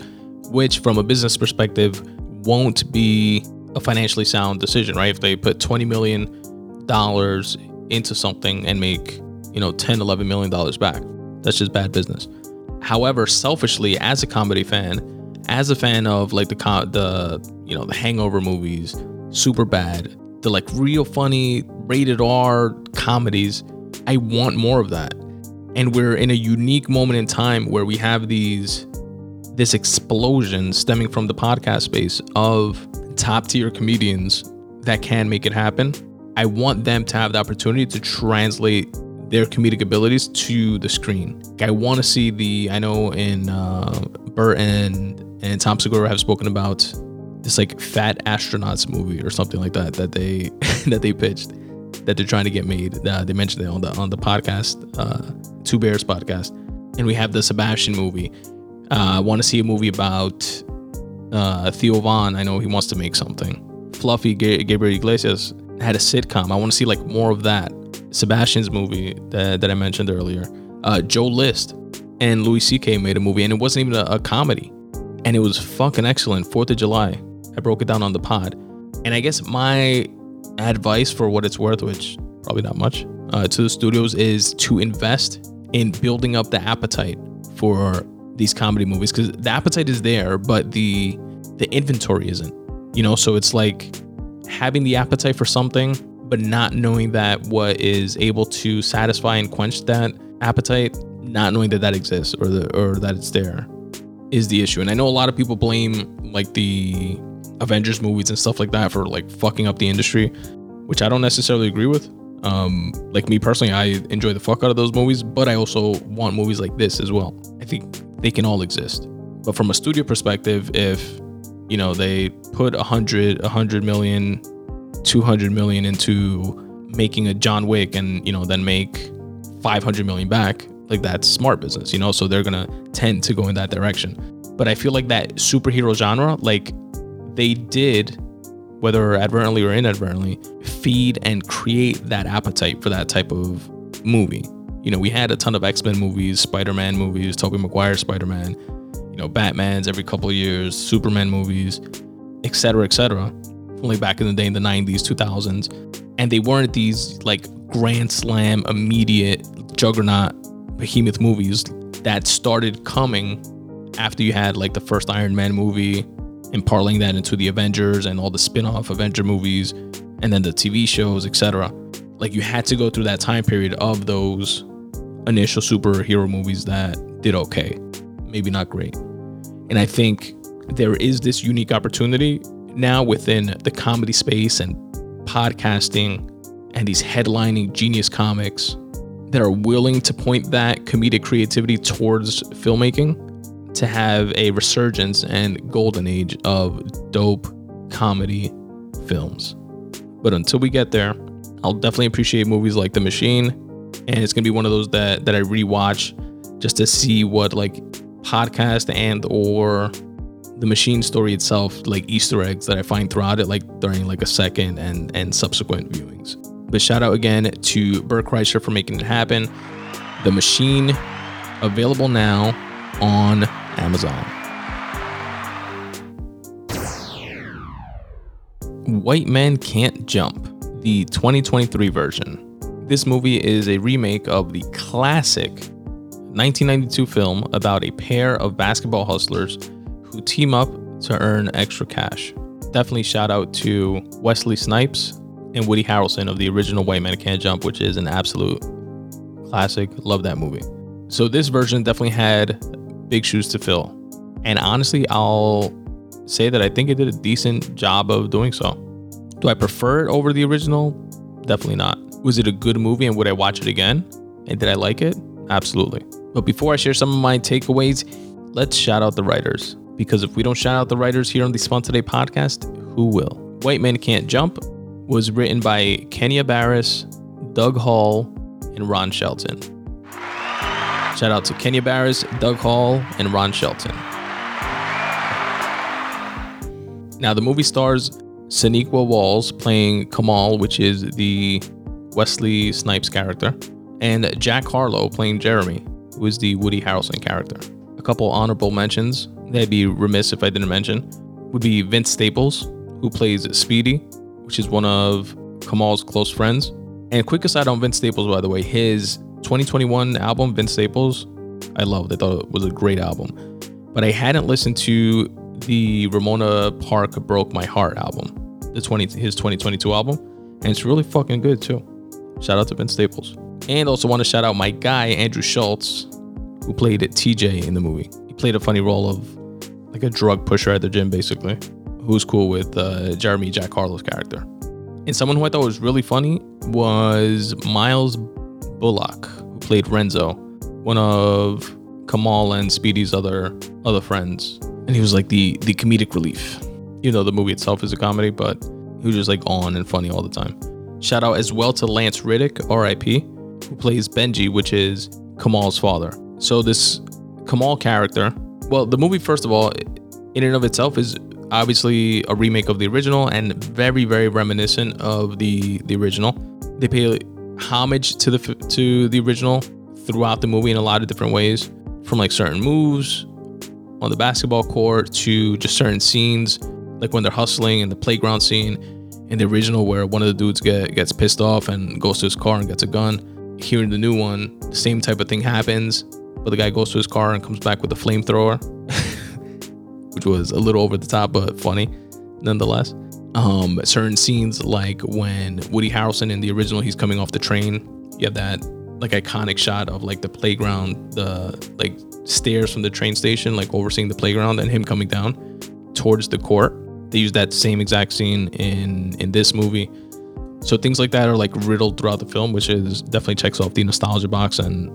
which from a business perspective won't be a financially sound decision, right? If they put 20 million dollars into something and make you know 10 11 million dollars back that's just bad business however selfishly as a comedy fan as a fan of like the the you know the hangover movies super bad the like real funny rated r comedies i want more of that and we're in a unique moment in time where we have these this explosion stemming from the podcast space of top tier comedians that can make it happen i want them to have the opportunity to translate their comedic abilities to the screen. I want to see the. I know in uh, Bert and and Tom Segura have spoken about this like fat astronauts movie or something like that that they that they pitched that they're trying to get made. Uh, they mentioned it on the on the podcast, uh, Two Bears podcast, and we have the Sebastian movie. Uh, I want to see a movie about uh, Theo Von. I know he wants to make something. Fluffy Gabriel Iglesias had a sitcom. I want to see like more of that. Sebastian's movie that, that I mentioned earlier, uh, Joe List and Louis C.K. made a movie, and it wasn't even a, a comedy, and it was fucking excellent. Fourth of July, I broke it down on the pod, and I guess my advice for what it's worth, which probably not much, uh, to the studios is to invest in building up the appetite for these comedy movies because the appetite is there, but the the inventory isn't. You know, so it's like having the appetite for something but not knowing that what is able to satisfy and quench that appetite, not knowing that that exists or the or that it's there, is the issue. And I know a lot of people blame like the Avengers movies and stuff like that for like fucking up the industry, which I don't necessarily agree with. Um, like me personally, I enjoy the fuck out of those movies, but I also want movies like this as well. I think they can all exist. But from a studio perspective, if you know they put a hundred, a hundred million 200 million into making a John Wick and, you know, then make 500 million back, like that's smart business, you know? So they're to tend to go in that direction. But I feel like that superhero genre, like they did, whether advertently or inadvertently, feed and create that appetite for that type of movie. You know, we had a ton of X Men movies, Spider Man movies, Tobey Maguire Spider Man, you know, Batman's every couple of years, Superman movies, etc., etc only back in the day in the 90s, 2000s. And they weren't these like grand slam, immediate juggernaut behemoth movies that started coming after you had like the first Iron Man movie and parlaying that into the Avengers and all the spin-off Avenger movies and then the TV shows, etc. Like you had to go through that time period of those initial superhero movies that did okay, maybe not great. And I think there is this unique opportunity now within the comedy space and podcasting and these headlining genius comics that are willing to point that comedic creativity towards filmmaking to have a resurgence and golden age of dope comedy films. But until we get there, I'll definitely appreciate movies like The Machine, and it's gonna be one of those that that I rewatch just to see what like podcast and or the machine story itself like easter eggs that i find throughout it like during like a second and and subsequent viewings but shout out again to Bert Kreischer for making it happen. The machine available now on Amazon. White Men Can't Jump, the 2023 version. This movie is a remake of the classic 1992 film about a pair of basketball hustlers who team up to earn extra cash. Definitely shout out to Wesley Snipes and Woody Harrelson of the original White Man Can't Jump, which is an absolute classic. Love that movie. So this version definitely had big shoes to fill. And honestly, I'll say that I think it did a decent job of doing so. Do I prefer it over the original? Definitely not. Was it a good movie and would I watch it again? And did I like it? Absolutely. But before I share some of my takeaways, let's shout out the writers. Because if we don't shout out the writers here on the Spun Today podcast, who will? White Men Can't Jump was written by Kenya Barris, Doug Hall, and Ron Shelton. Shout out to Kenya Barris, Doug Hall, and Ron Shelton. Now, the movie stars Sinqua Walls playing Kamal, which is the Wesley Snipes character, and Jack Harlow playing Jeremy, who is the Woody Harrelson character. A couple honorable mentions that I'd be remiss if I didn't mention would be Vince Staples, who plays Speedy, which is one of Kamal's close friends. And quick aside on Vince Staples, by the way, his 2021 album, Vince Staples, I loved. I thought it was a great album. But I hadn't listened to the Ramona Park Broke My Heart album, the 20 his 2022 album, and it's really fucking good too. Shout out to Vince Staples. And also want to shout out my guy Andrew Schulz, who played TJ in the movie. He played a funny role of like a drug pusher at the gym, basically who's cool with uh, Jeremy Jack Harlow's character. And someone who I thought was really funny was Myles Bullock, who played Renzo, one of Kamal and Speedy's other other friends. And he was like the the comedic relief. You know, the movie itself is a comedy, but he was just like on and funny all the time. Shout out as well to Lance Reddick, RIP, who plays Benji, which is Kamal's father. So this Kamal character, well, the movie first of all, in and of itself is obviously a remake of the original and very very reminiscent of the the original. They pay homage to the to the original throughout the movie in a lot of different ways, from like certain moves on the basketball court to just certain scenes, like when they're hustling in the playground scene in the original where one of the dudes get gets pissed off and goes to his car and gets a gun. Here in the new one, the same type of thing happens, but the guy goes to his car and comes back with a flamethrower. which was a little over the top but funny nonetheless. Um, certain scenes like when Woody Harrelson in the original he's coming off the train, you have that like iconic shot of like the playground, the like stairs from the train station, like overseeing the playground and him coming down towards the court. They use that same exact scene in in this movie. So things like that are like riddled throughout the film, which is definitely checks off the nostalgia box and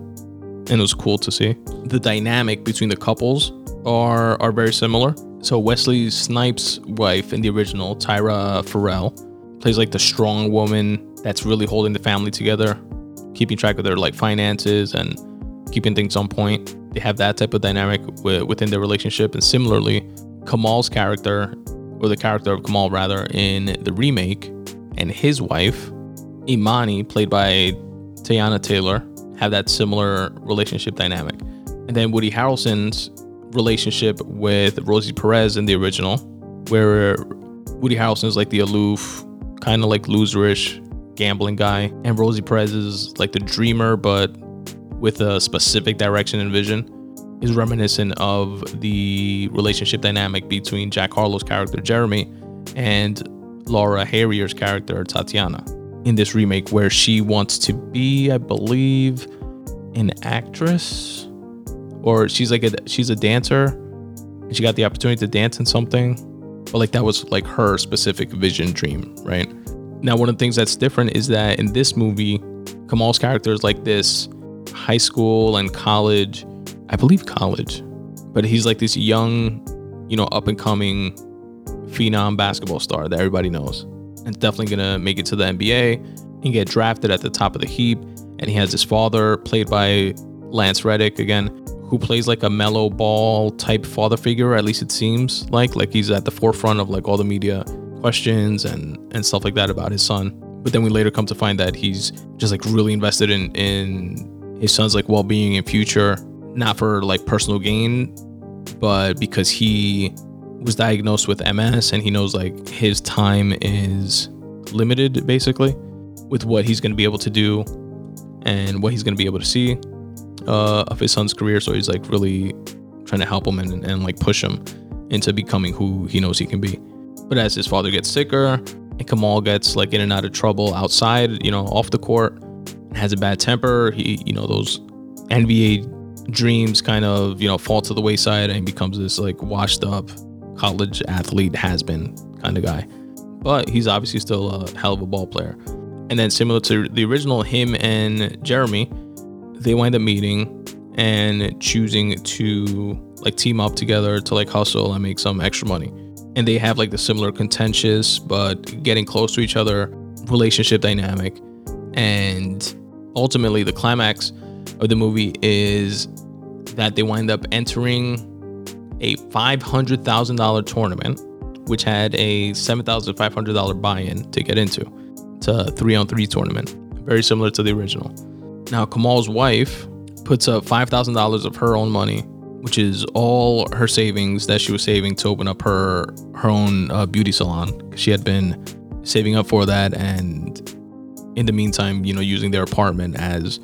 and it was cool to see. The dynamic between the couples are are very similar. So Wesley Snipes' wife in the original, Tyra Ferrell, plays like the strong woman that's really holding the family together, keeping track of their like finances and keeping things on point. They have that type of dynamic w- within their relationship. And similarly, Kamal's character, or the character of Kamal rather, in the remake, and his wife, Imani, played by Teyana Taylor, have that similar relationship dynamic. And then Woody Harrelson's relationship with Rosie Perez in the original, where Woody Harrelson is like the aloof, kind of like loserish gambling guy, and Rosie Perez is like the dreamer, but with a specific direction and vision, is reminiscent of the relationship dynamic between Jack Harlow's character Jeremy and Laura Harrier's character Tatiana in this remake, where she wants to be, I believe, an actress or she's like a she's a dancer, and she got the opportunity to dance in something, but like that was like her specific vision dream, right? Now, one of the things that's different is that in this movie, Kamal's character is like this high school and college, I believe college, but he's like this young, you know, up and coming phenom basketball star that everybody knows and definitely gonna make it to the NBA and get drafted at the top of the heap. And he has his father, played by Lance Reddick again, who plays like a mellow ball type father figure, at least it seems like. Like he's at the forefront of like all the media questions and and stuff like that about his son. But then we later come to find that he's just like really invested in in his son's like well-being and future, not for like personal gain, but because he was diagnosed with MS and he knows like his time is limited basically with what he's going to be able to do and what he's going to be able to see uh, of his son's career. So he's like really trying to help him and, and like push him into becoming who he knows he can be. But as his father gets sicker and Kamal gets like in and out of trouble outside, you know, off the court, and has a bad temper, he, you know, those NBA dreams kind of, you know, fall to the wayside and becomes this like washed up college athlete has been kind of guy. But he's obviously still a hell of a ball player. And then similar to the original, him and Jeremy, they wind up meeting and choosing to like team up together to like hustle and make some extra money. And they have like the similar contentious but getting close to each other relationship dynamic. And ultimately the climax of the movie is that they wind up entering a $500,000 tournament, which had a $7,500 buy in to get into. It's a three on three tournament, very similar to the original. Now, Kamal's wife puts up $5,000 of her own money, which is all her savings that she was saving to open up her her own uh, beauty salon. She had been saving up for that, and in the meantime, you know, using their apartment as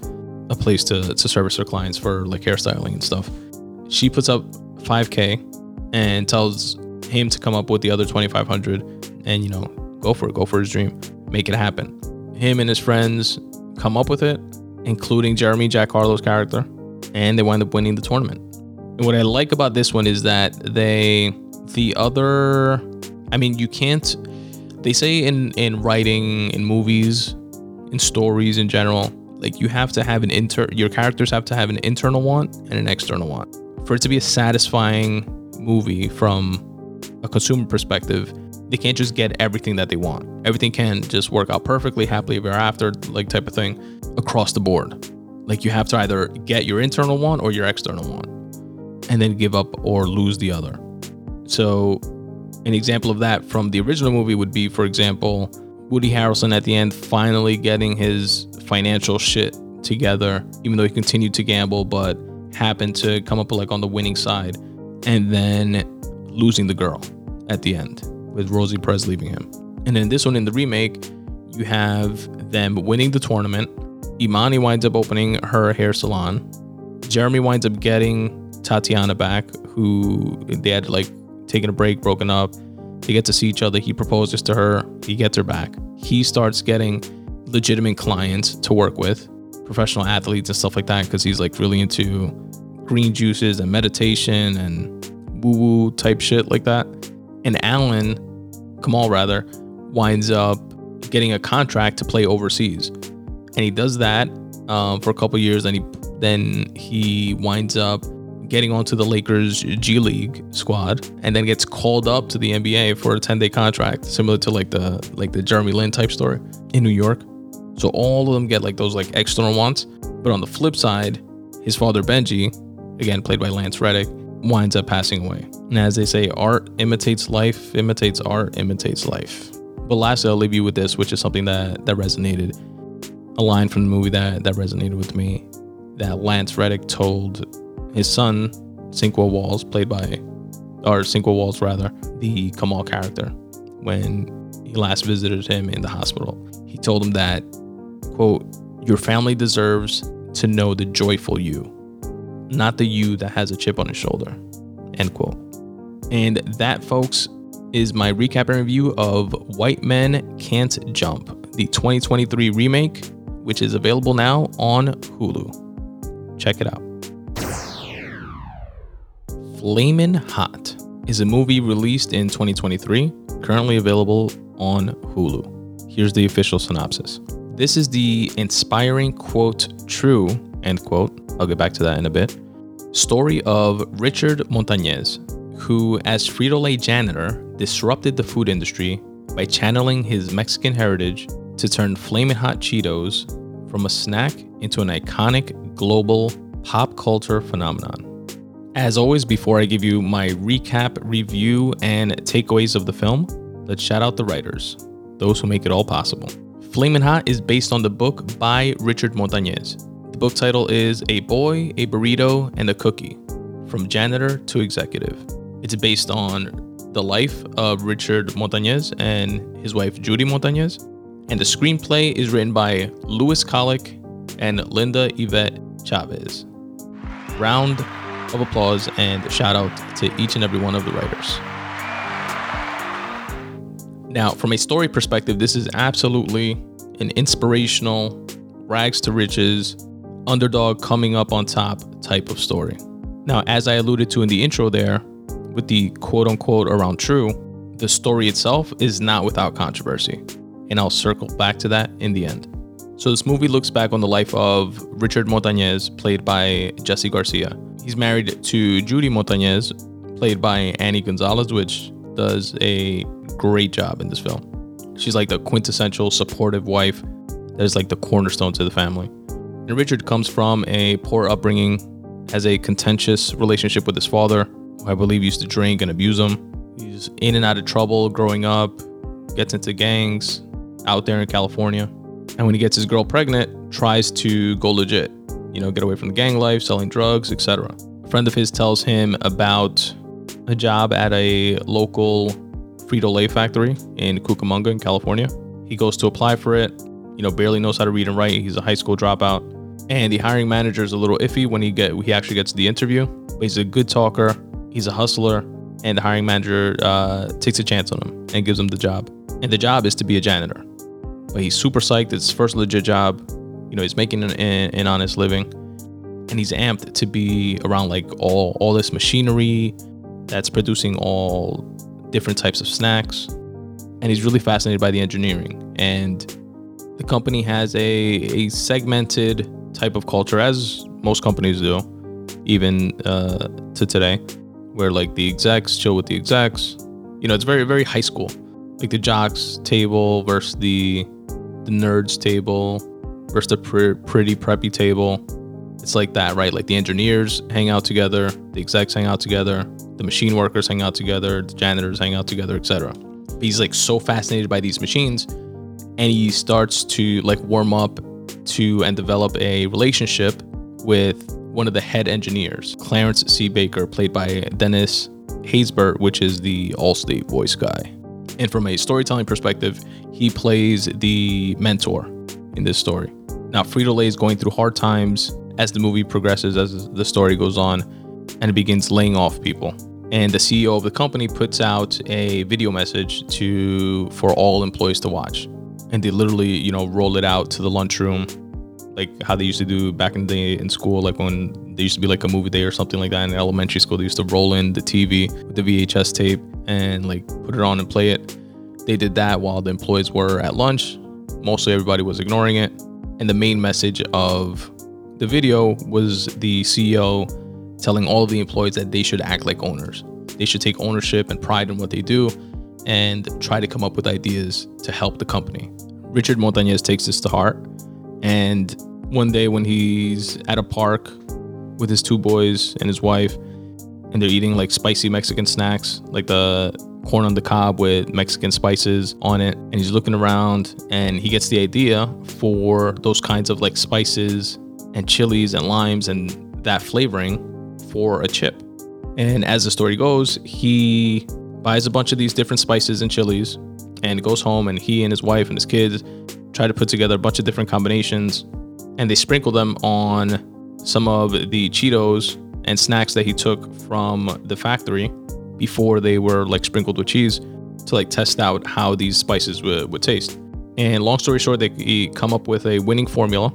a place to to service her clients for like hairstyling and stuff. She puts up 5k and tells him to come up with the other 2500 and you know go for it go for his dream make it happen him and his friends come up with it including jeremy jack harlow's character and they wind up winning the tournament. And what i like about this one is that they the other i mean you can't they say in in writing in movies in stories in general like you have to have an inter your characters have to have an internal want and an external want. For it to be a satisfying movie from a consumer perspective, they can't just get everything that they want. Everything can just work out perfectly, happily ever after, like type of thing, across the board. Like you have to either get your internal one or your external one, and then give up or lose the other. So, an example of that from the original movie would be, for example, Woody Harrelson at the end finally getting his financial shit together, even though he continued to gamble, but happened to come up like on the winning side and then losing the girl at the end with Rosie Perez leaving him. And then this one in the remake, you have them winning the tournament. Imani winds up opening her hair salon. Jeremy winds up getting Tatiana back, who they had like taken a break, broken up. They get to see each other. He proposes to her. He gets her back. He starts getting legitimate clients to work with professional athletes and stuff like that because he's like really into green juices and meditation and woo woo type shit like that. And Alan, Kamal rather, winds up getting a contract to play overseas, and he does that um, for a couple years. And he then he winds up getting onto the Lakers G League squad, and then gets called up to the NBA for a 10 day contract, similar to like the like the Jeremy Lin type story in New York. So all of them get like those like external wants. But on the flip side, his father Benji, again played by Lance Reddick, winds up passing away. And as they say, art imitates life, imitates art, imitates life. But lastly, I'll leave you with this, which is something that that resonated. A line from the movie that that resonated with me that Lance Reddick told his son, Sinqua Walls, played by or Sinqua Walls rather, the Kamal character, when he last visited him in the hospital. He told him that quote, Your family deserves to know the joyful you, not the you that has a chip on his shoulder. End quote. And that, folks, is my recap and review of White Men Can't Jump, the 2023 remake, which is available now on Hulu. Check it out. Flamin' Hot is a movie released in 2023, currently available on Hulu. Here's the official synopsis. This is the inspiring quote, true, end quote. I'll get back to that in a bit. Story of Richard Montañez, who, as Frito Lay janitor, disrupted the food industry by channeling his Mexican heritage to turn Flamin' Hot Cheetos from a snack into an iconic global pop culture phenomenon. As always, before I give you my recap, review, and takeaways of the film, let's shout out the writers, those who make it all possible. Flamin' Hot is based on the book by Richard Montañez. Book title is A Boy, a Burrito, and a Cookie From Janitor to Executive. It's based on the life of Richard Montañez and his wife Judy Montañez. And the screenplay is written by Lewis Colick and Linda Yvette Chavez. Round of applause and shout out to each and every one of the writers. Now, from a story perspective, this is absolutely an inspirational, rags to riches, underdog coming up on top type of story. Now, as I alluded to in the intro there, with the quote unquote around true, the story itself is not without controversy. And I'll circle back to that in the end. So, this movie looks back on the life of Richard Montañez, played by Jesse Garcia. He's married to Judy Montañez, played by Annie Gonzalez, which does a great job in this film. She's like the quintessential supportive wife that is like the cornerstone to the family. And Richard comes from a poor upbringing, has a contentious relationship with his father, who I believe used to drink and abuse him. He's in and out of trouble growing up, gets into gangs out there in California. And when he gets his girl pregnant, tries to go legit, you know, get away from the gang life, selling drugs, etc. A friend of his tells him about a job at a local Frito Lay factory in Cucamonga in California. He goes to apply for it, you know, barely knows how to read and write. He's a high school dropout. And the hiring manager is a little iffy when he get he actually gets the interview. But he's a good talker, He's a hustler, and the hiring manager uh, takes a chance on him and gives him the job. And the job is to be a janitor. But he's super psyched. It's his first legit job. You know, he's making an, an honest living, and he's amped to be around like all all this machinery that's producing all different types of snacks. And he's really fascinated by the engineering. And the company has a, a segmented type of culture, as most companies do, even uh, to today where like the execs chill with the execs. You know, it's very very high school. Like the jocks table versus the the nerds table versus the pr- pretty preppy table. It's like that, right? Like the engineers hang out together, the execs hang out together, the machine workers hang out together, the janitors hang out together, etc. He's like so fascinated by these machines and he starts to like warm up to and develop a relationship with one of the head engineers, Clarence C. Baker, played by Dennis Haysbert, which is the Allstate voice guy. And from a storytelling perspective, he plays the mentor in this story. Now, Frito Lay is going through hard times as the movie progresses, as the story goes on, and it begins laying off people. And the CEO of the company puts out a video message to for all employees to watch. And they literally, you know, roll it out to the lunchroom like how they used to do back in the in school, like when there used to be like a movie day or something like that in elementary school. They used to roll in the TV with the VHS tape and like put it on and play it. They did that while the employees were at lunch. Mostly everybody was ignoring it. And the main message of the video was the CEO telling all of the employees that they should act like owners. They should take ownership and pride in what they do and try to come up with ideas to help the company. Richard Montañez takes this to heart and one day when he's at a park with his two boys and his wife, and they're eating like spicy Mexican snacks, like the corn on the cob with Mexican spices on it. And he's looking around and he gets the idea for those kinds of like spices and chilies and limes and that flavoring for a chip. And as the story goes, he buys a bunch of these different spices and chilies and goes home and he and his wife and his kids try to put together a bunch of different combinations and they sprinkle them on some of the Cheetos and snacks that he took from the factory before they were like sprinkled with cheese to like test out how these spices would, would taste. And long story short, they come up with a winning formula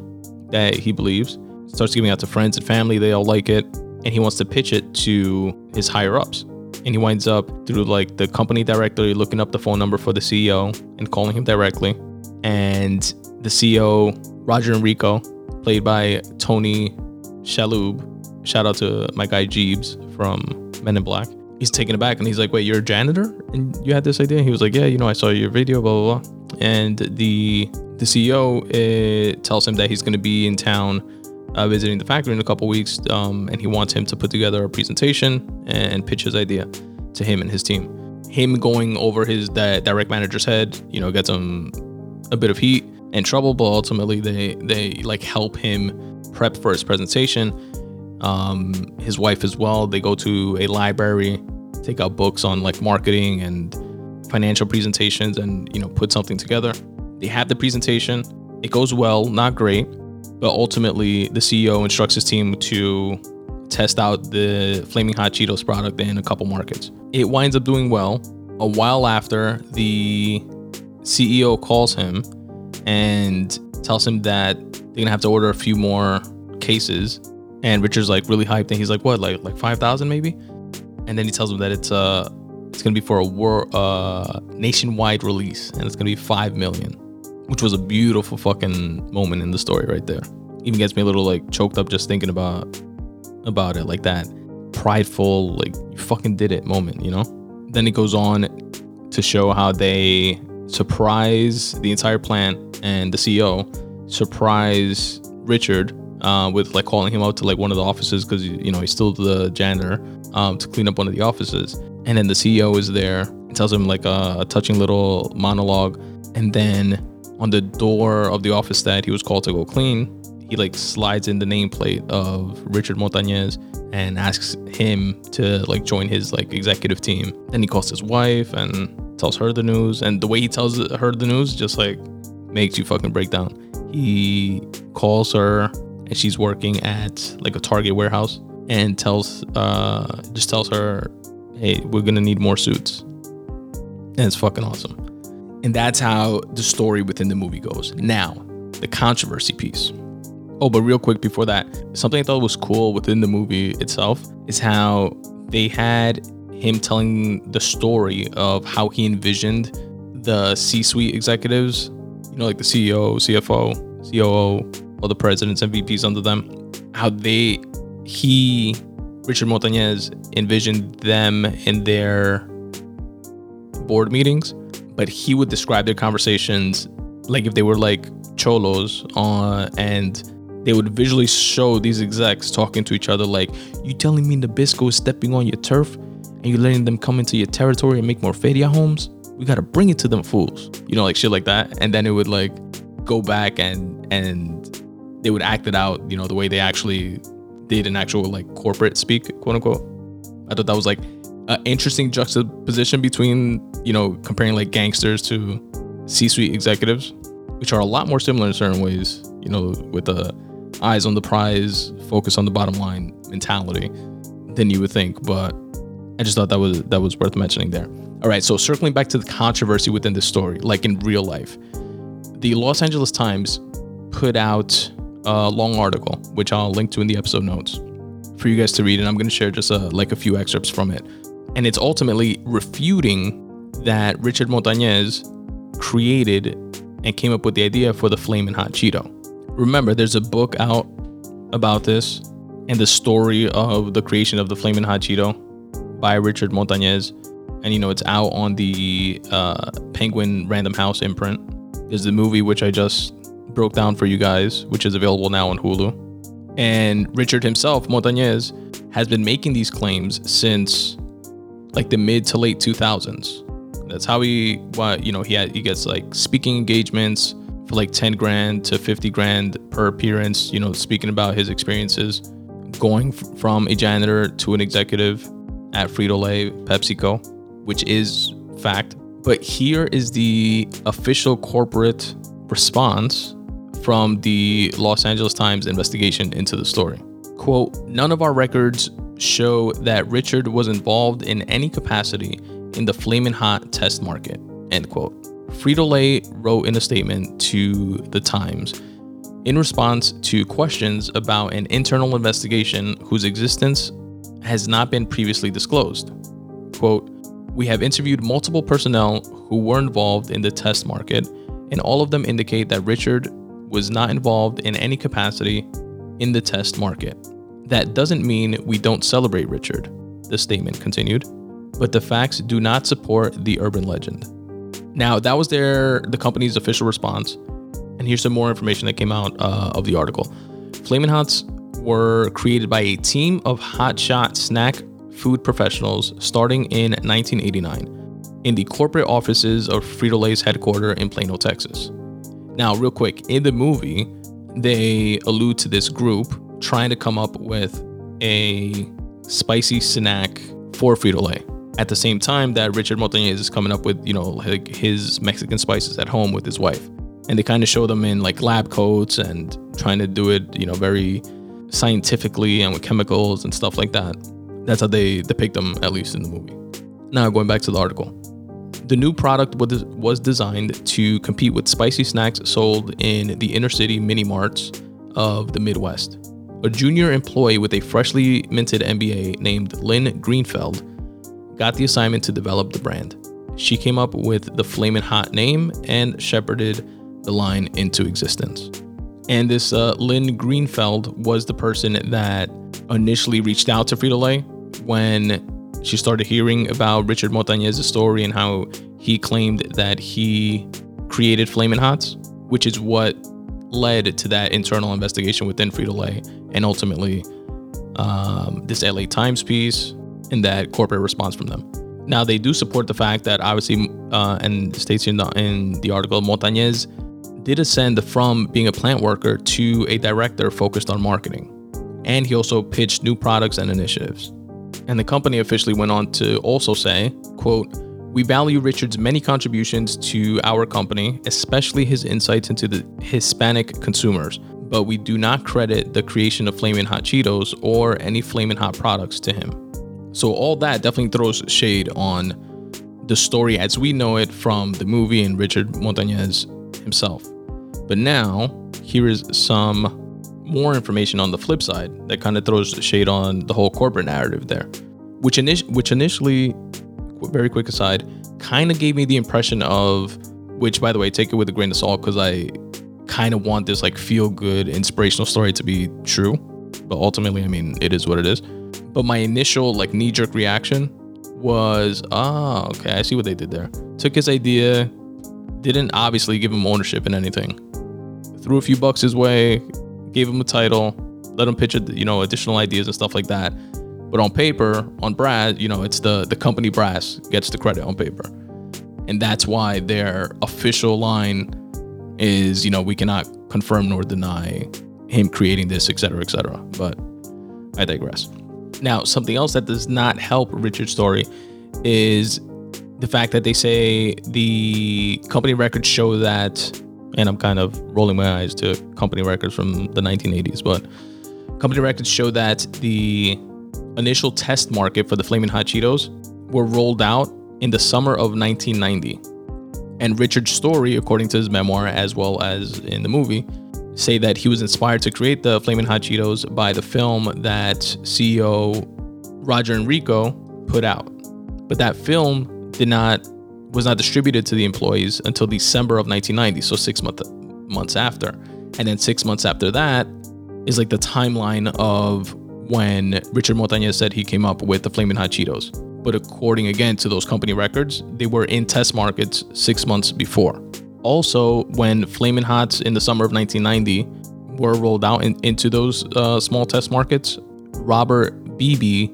that he believes starts giving out to friends and family. They all like it, and he wants to pitch it to his higher ups. And he winds up through like the company directory looking up the phone number for the CEO and calling him directly. And the CEO, Roger Enrico, played by Tony Shalhoub, shout out to my guy Jeebs from Men in Black. He's taken aback and he's like, Wait, you're a janitor? And you had this idea? He was like, Yeah, you know, I saw your video, blah, blah, blah. And the the CEO uh, tells him that he's going to be in town uh, visiting the factory in a couple weeks, um, and he wants him to put together a presentation and pitch his idea to him and his team. Him going over his di- direct manager's head, you know, gets him a bit of heat and trouble, but ultimately they they like help him prep for his presentation. Um, his wife as well. They go to a library, take out books on like marketing and financial presentations, and you know put something together. They have the presentation. It goes well, not great, but ultimately the CEO instructs his team to test out the Flaming Hot Cheetos product in a couple markets. It winds up doing well. A while after, the CEO calls him and tells him that they're gonna have to order a few more cases. And Richard's like really hyped, and he's like, "What? Like like five thousand maybe?" And then he tells him that it's uh it's gonna be for a war uh nationwide release, and it's gonna be five million, which was a beautiful fucking moment in the story right there. Even gets me a little like choked up just thinking about about it, like that prideful, like you fucking did it moment, you know. Then it goes on to show how they surprise the entire plant and the CEO surprise Richard uh, with like calling him out to like one of the offices because you know he's still the janitor um, to clean up one of the offices, and then the CEO is there and tells him like a, a touching little monologue, and then on the door of the office that he was called to go clean, he like slides in the nameplate of Richard Montañez and asks him to like join his like executive team. Then he calls his wife and tells her the news, and the way he tells her the news just like makes you fucking break down. He calls her and she's working at like a Target warehouse and tells uh just tells her, "Hey, we're to need more suits." And it's fucking awesome. And that's how the story within the movie goes. Now, the controversy piece. Oh, but real quick before that, something I thought was cool within the movie itself is how they had him telling the story of how he envisioned the C-suite executives, you know, like the CEO, CFO, COO, all the presidents and VPs under them, how they, he, Richard Montañez, envisioned them in their board meetings, but he would describe their conversations like if they were like cholos on and they would visually show these execs talking to each other like you telling me Nabisco is stepping on your turf and you're letting them come into your territory and make more feria homes we gotta bring it to them fools. You know like shit like that. And then it would like go back and and they would act it out you know the way they actually did an actual like corporate speak quote unquote. I thought that was like an interesting juxtaposition between you know comparing like gangsters to c-suite executives which are a lot more similar in certain ways you know with the eyes on the prize focus on the bottom line mentality than you would think. But i just thought that was that was worth mentioning there. All right so circling back to the controversy within this story like in real life the los angeles times put out a long article which i'll link to in the episode notes for you guys to read and i'm going to share just a, like a few excerpts from it. And it's ultimately refuting that richard montañez created and came up with the idea for the flamin' hot cheeto. Remember there's a book out about this and the story of the creation of the flamin' hot cheeto by richard montañez and you know it's out on the uh, penguin random house imprint. There's the movie which i just broke down for you guys which is available now on hulu. And richard himself montañez has been making these claims since like the mid to late 2000s that's how he why you know he had he gets like speaking engagements for like 10 grand to 50 grand per appearance you know speaking about his experiences going f- from a janitor to an executive at frito-lay pepsico which is fact. But here is the official corporate response from the los angeles times investigation into the story. Quote none of our records show that richard was involved in any capacity in the flaming hot test market end quote. Frito-lay wrote in a statement to the times in response to questions about an internal investigation whose existence has not been previously disclosed. Quote, we have interviewed multiple personnel who were involved in the test market, and all of them indicate that Richard was not involved in any capacity in the test market. That doesn't mean we don't celebrate Richard, the statement continued, but the facts do not support the urban legend. Now, that was their the company's official response, and here's some more information that came out uh, of the article. Flamin' Hots were created by a team of hotshot snack food professionals starting in 1989 in the corporate offices of Frito Lay's headquarters in Plano, Texas. Now, real quick, in the movie, they allude to this group trying to come up with a spicy snack for Frito Lay. At the same time that Richard Montañez is coming up with, you know, like his Mexican spices at home with his wife. And they kind of show them in like lab coats and trying to do it, you know, very scientifically and with chemicals and stuff like that. That's how they depict them, at least in the movie. Now, going back to the article. The new product was designed to compete with spicy snacks sold in the inner city mini marts of the Midwest. A junior employee with a freshly minted MBA named Lynn Greenfeld got the assignment to develop the brand. She came up with the Flamin' Hot name and shepherded the line into existence. And this uh, Lynn Greenfeld was the person that initially reached out to Frito Lay when she started hearing about Richard Montañez's story and how he claimed that he created Flamin' Hots, which is what led to that internal investigation within Frito Lay and ultimately um, this LA Times piece and that corporate response from them. Now they do support the fact that obviously, uh, and states in the, in the article, Montañez did ascend from being a plant worker to a director focused on marketing. And he also pitched new products and initiatives. And the company officially went on to also say, quote, we value Richard's many contributions to our company, especially his insights into the Hispanic consumers, but we do not credit the creation of Flamin' Hot Cheetos or any Flamin' Hot products to him. So all that definitely throws shade on the story as we know it from the movie and Richard Montañez himself. But now, here is some more information on the flip side that kind of throws shade on the whole corporate narrative there, which, init- which initially, very quick aside, kind of gave me the impression of, which by the way, take it with a grain of salt because I kind of want this like feel good inspirational story to be true. But ultimately, I mean, it is what it is. But my initial like knee jerk reaction was, ah, oh, okay, I see what they did there. Took his idea, didn't obviously give him ownership in anything threw a few bucks his way, gave him a title, let him pitch, you know, additional ideas and stuff like that. But on paper, on Brad, you know, it's the the company brass gets the credit on paper, and that's why their official line is, you know, we cannot confirm nor deny him creating this, etc., etc. But I digress. Now, something else that does not help Richard's story is the fact that they say the company records show that and I'm kind of rolling my eyes to company records from the 1980s, but company records show that the initial test market for the Flaming Hot Cheetos were rolled out in the summer of 1990. And Richard's story, according to his memoir as well as in the movie, say that he was inspired to create the Flaming Hot Cheetos by the film that CEO Roger Enrico put out. But that film did not was not distributed to the employees until December of 1990, so six month, months after. And then six months after that is like the timeline of when Richard Montañez said he came up with the Flaming Hot Cheetos. But according again to those company records, they were in test markets six months before. Also, when Flaming Hots in the summer of 1990 were rolled out in, into those uh, small test markets, Robert Beeby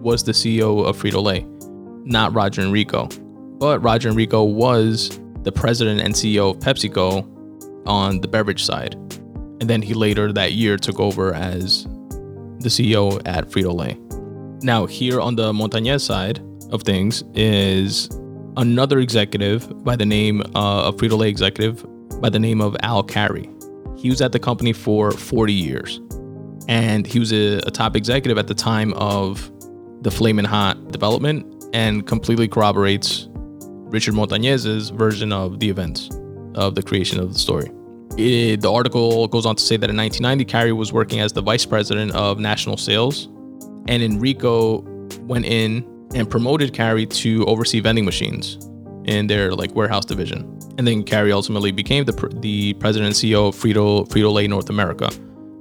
was the CEO of Frito Lay, not Roger Enrico. But Roger Enrico was the president and CEO of PepsiCo on the beverage side. And then he later that year took over as the CEO at Frito Lay. Now, here on the Montañez side of things is another executive by the name uh, of Frito Lay executive by the name of Al Carey. He was at the company for 40 years, and he was a, a top executive at the time of the Flamin' Hot development and completely corroborates Richard Montañez's version of the events of the creation of the story. It, the article goes on to say that in 1990, Carey was working as the vice president of national sales And Enrico went in and promoted Carey to oversee vending machines in their like warehouse division. And then Carey ultimately became the, the president and CEO of Frito, Frito-Lay North America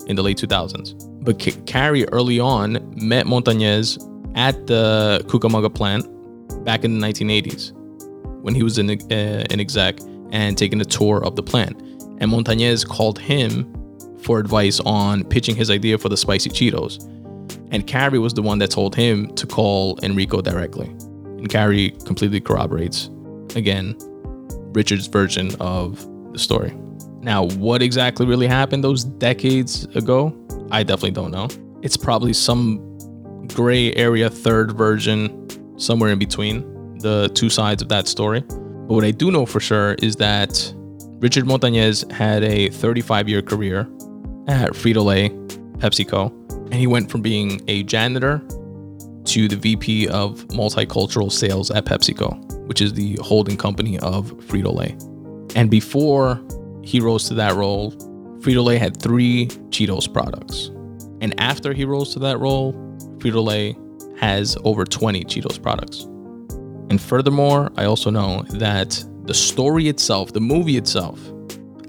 in the late 2000s. But C- Carey early on met Montañez at the Cucamonga plant back in the 1980s when he was an, uh, an exec and taking a tour of the plant. And Montañez called him for advice on pitching his idea for the spicy Cheetos. And Carey was the one that told him to call Enrico directly. And Carey completely corroborates, again, Richard's version of the story. Now, what exactly really happened those decades ago, I definitely don't know. It's probably some gray area third version, somewhere in between the two sides of that story. But what I do know for sure is that Richard Montañez had a 35 year career at Frito Lay, PepsiCo, and he went from being a janitor to the VP of multicultural sales at PepsiCo, which is the holding company of Frito Lay. And before he rose to that role, Frito Lay had three Cheetos products. And after he rose to that role, Frito Lay has over 20 Cheetos products. And furthermore, I also know that the story itself, the movie itself,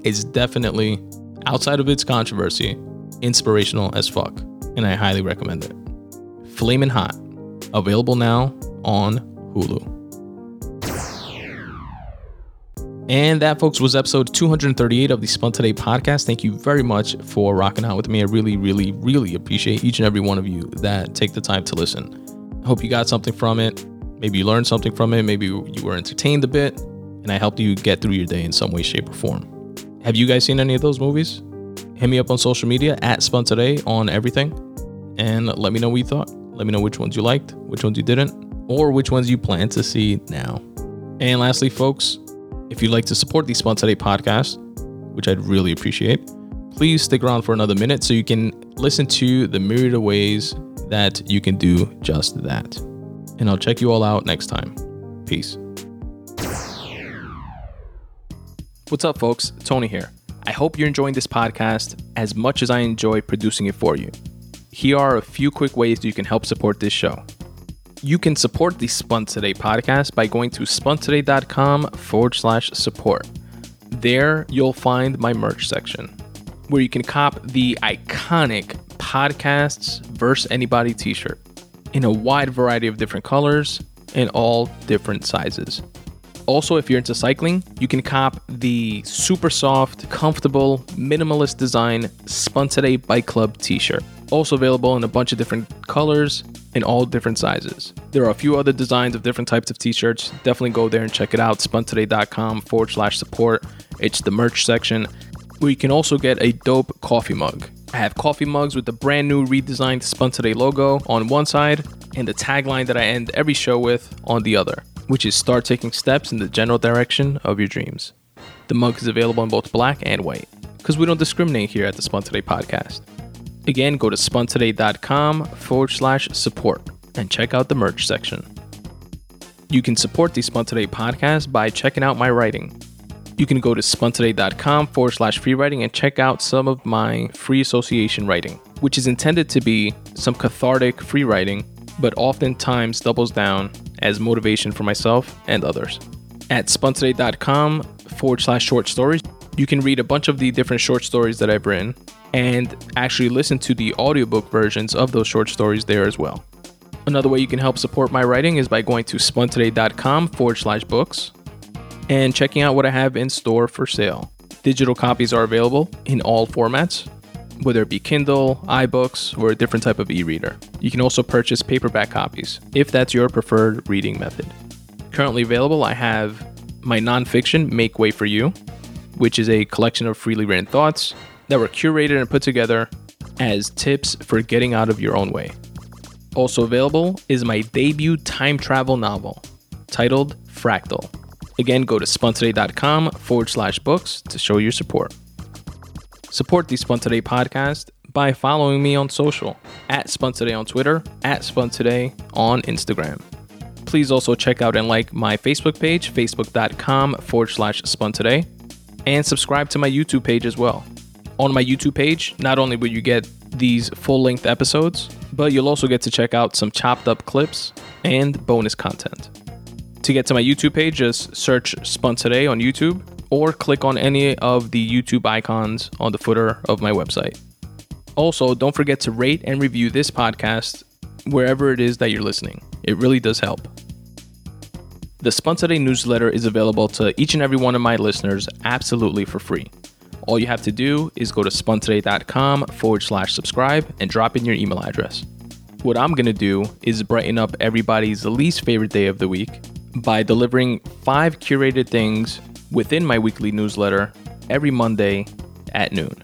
is definitely, outside of its controversy, inspirational as fuck. And I highly recommend it. Flamin' Hot, available now on Hulu. And that, folks, was episode 238 of the Spun Today podcast. Thank you very much for rocking out with me. I really, really, really appreciate each and every one of you that take the time to listen. I hope you got something from it. Maybe you learned something from it. Maybe you were entertained a bit, and I helped you get through your day in some way, shape, or form. Have you guys seen any of those movies? Hit me up on social media at Spun Today on everything, and let me know what you thought. Let me know which ones you liked, which ones you didn't, or which ones you plan to see now. And lastly, folks, if you'd like to support the Spun Today podcast, which I'd really appreciate, please stick around for another minute so you can listen to the myriad of ways that you can do just that. And I'll check you all out next time. Peace. What's up, folks? Tony here. I hope you're enjoying this podcast as much as I enjoy producing it for you. Here are a few quick ways you can help support this show you can support the Spun Today podcast by going to spuntoday.com forward slash support. There, you'll find my merch section where you can cop the iconic Podcasts versus Anybody t shirt in a wide variety of different colors and all different sizes. Also, if you're into cycling, you can cop the super soft, comfortable, minimalist design Spun Today Bike Club t shirt. Also available in a bunch of different colors in all different sizes. There are a few other designs of different types of t shirts. Definitely go there and check it out. Spuntoday.com forward slash support. It's the merch section where you can also get a dope coffee mug. I have coffee mugs with the brand new redesigned Spun Today logo on one side and the tagline that I end every show with on the other, which is start taking steps in the general direction of your dreams. The mug is available in both black and white because we don't discriminate here at the Spun Today podcast. Again, go to spuntoday.com forward slash support and check out the merch section. You can support the Spun Today podcast by checking out my writing. You can go to spuntoday.com forward slash free writing and check out some of my free association writing, which is intended to be some cathartic free writing, but oftentimes doubles down as motivation for myself and others. At spuntoday.com forward slash short stories, you can read a bunch of the different short stories that I've written and actually listen to the audiobook versions of those short stories there as well. Another way you can help support my writing is by going to spuntoday.com forward slash books and checking out what I have in store for sale. Digital copies are available in all formats, whether it be Kindle, iBooks, or a different type of e reader. You can also purchase paperback copies if that's your preferred reading method. Currently available, I have my nonfiction, Make Way for You, which is a collection of freely written thoughts that were curated and put together as tips for getting out of your own way. Also available is my debut time travel novel titled Fractal. Again, go to spuntoday.com forward slash books to show your support. Support the Spun Today podcast by following me on social at Spun Today on Twitter, at Spun Today on Instagram. Please also check out and like my Facebook page, facebook.com forward slash Spun Today, and subscribe to my YouTube page as well on my YouTube page, not only will you get these full length episodes, but you'll also get to check out some chopped up clips and bonus content. To get to my YouTube page, just search Today on YouTube or click on any of the YouTube icons on the footer of my website. Also, don't forget to rate and review this podcast wherever it is that you're listening. It really does help. The Today newsletter is available to each and every one of my listeners absolutely for free. All you have to do is go to spuntoday.com forward slash subscribe and drop in your email address. What I'm going to do is brighten up everybody's least favorite day of the week by delivering five curated things within my weekly newsletter every Monday at noon.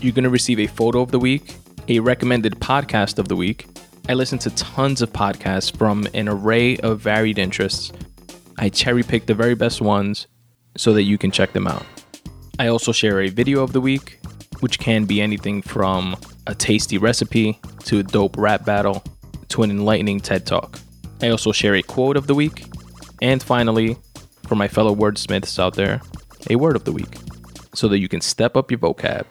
You're going to receive a photo of the week, a recommended podcast of the week. I listen to tons of podcasts from an array of varied interests. I cherry pick the very best ones so that you can check them out. I also share a video of the week, which can be anything from a tasty recipe to a dope rap battle to an enlightening TED talk. I also share a quote of the week. And finally, for my fellow wordsmiths out there, a word of the week so that you can step up your vocab.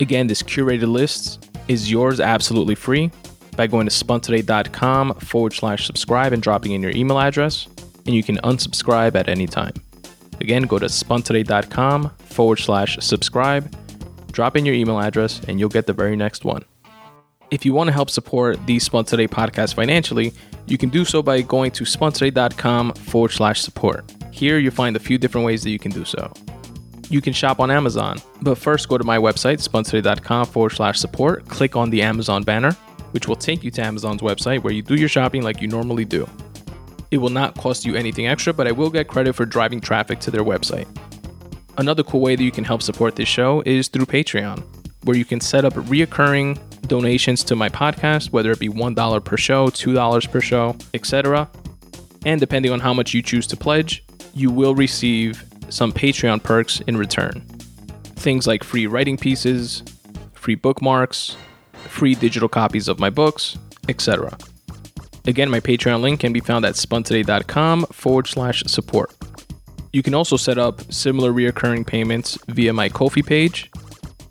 Again, this curated list is yours absolutely free by going to spuntoday.com forward slash subscribe and dropping in your email address, and you can unsubscribe at any time. Again, go to spuntoday.com forward slash subscribe, drop in your email address, and you'll get the very next one. If you want to help support the Spun Today podcast financially, you can do so by going to spuntoday.com forward slash support. Here you'll find a few different ways that you can do so. You can shop on Amazon, but first go to my website, spuntoday.com forward slash support, click on the Amazon banner, which will take you to Amazon's website where you do your shopping like you normally do. It will not cost you anything extra, but I will get credit for driving traffic to their website. Another cool way that you can help support this show is through Patreon, where you can set up reoccurring donations to my podcast, whether it be $1 per show, $2 per show, etc. And depending on how much you choose to pledge, you will receive some Patreon perks in return. Things like free writing pieces, free bookmarks, free digital copies of my books, etc. Again, my Patreon link can be found at spuntoday.com forward slash support. You can also set up similar reoccurring payments via my Ko-fi page.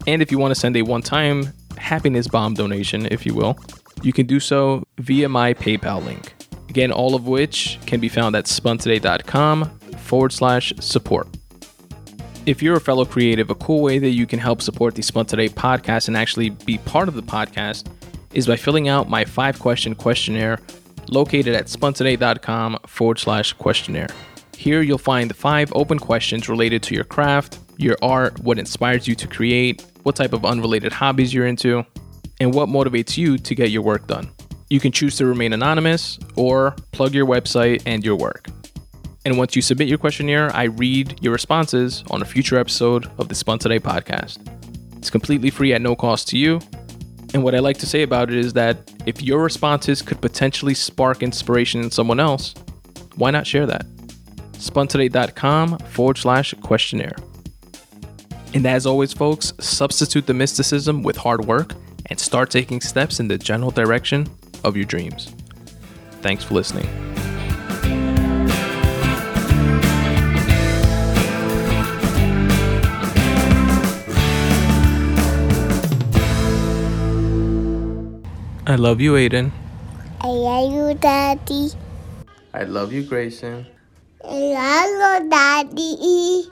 And if you want to send a one time happiness bomb donation, if you will, you can do so via my PayPal link. Again, all of which can be found at spuntoday.com forward slash support. If you're a fellow creative, a cool way that you can help support the Spun Today podcast and actually be part of the podcast is by filling out my five question questionnaire located at spuntoday.com forward slash questionnaire. Here you'll find five open questions related to your craft, your art, what inspires you to create, what type of unrelated hobbies you're into, and what motivates you to get your work done. You can choose to remain anonymous or plug your website and your work. And once you submit your questionnaire, I read your responses on a future episode of the Spun Today podcast. It's completely free at no cost to you. And what I like to say about it is that if your responses could potentially spark inspiration in someone else, why not share that? spuntoday.com forward slash questionnaire. And as always, folks, substitute the mysticism with hard work and start taking steps in the general direction of your dreams. Thanks for listening. I love you, Aiden. I love you, Daddy. I love you, Grayson. I love you, Daddy.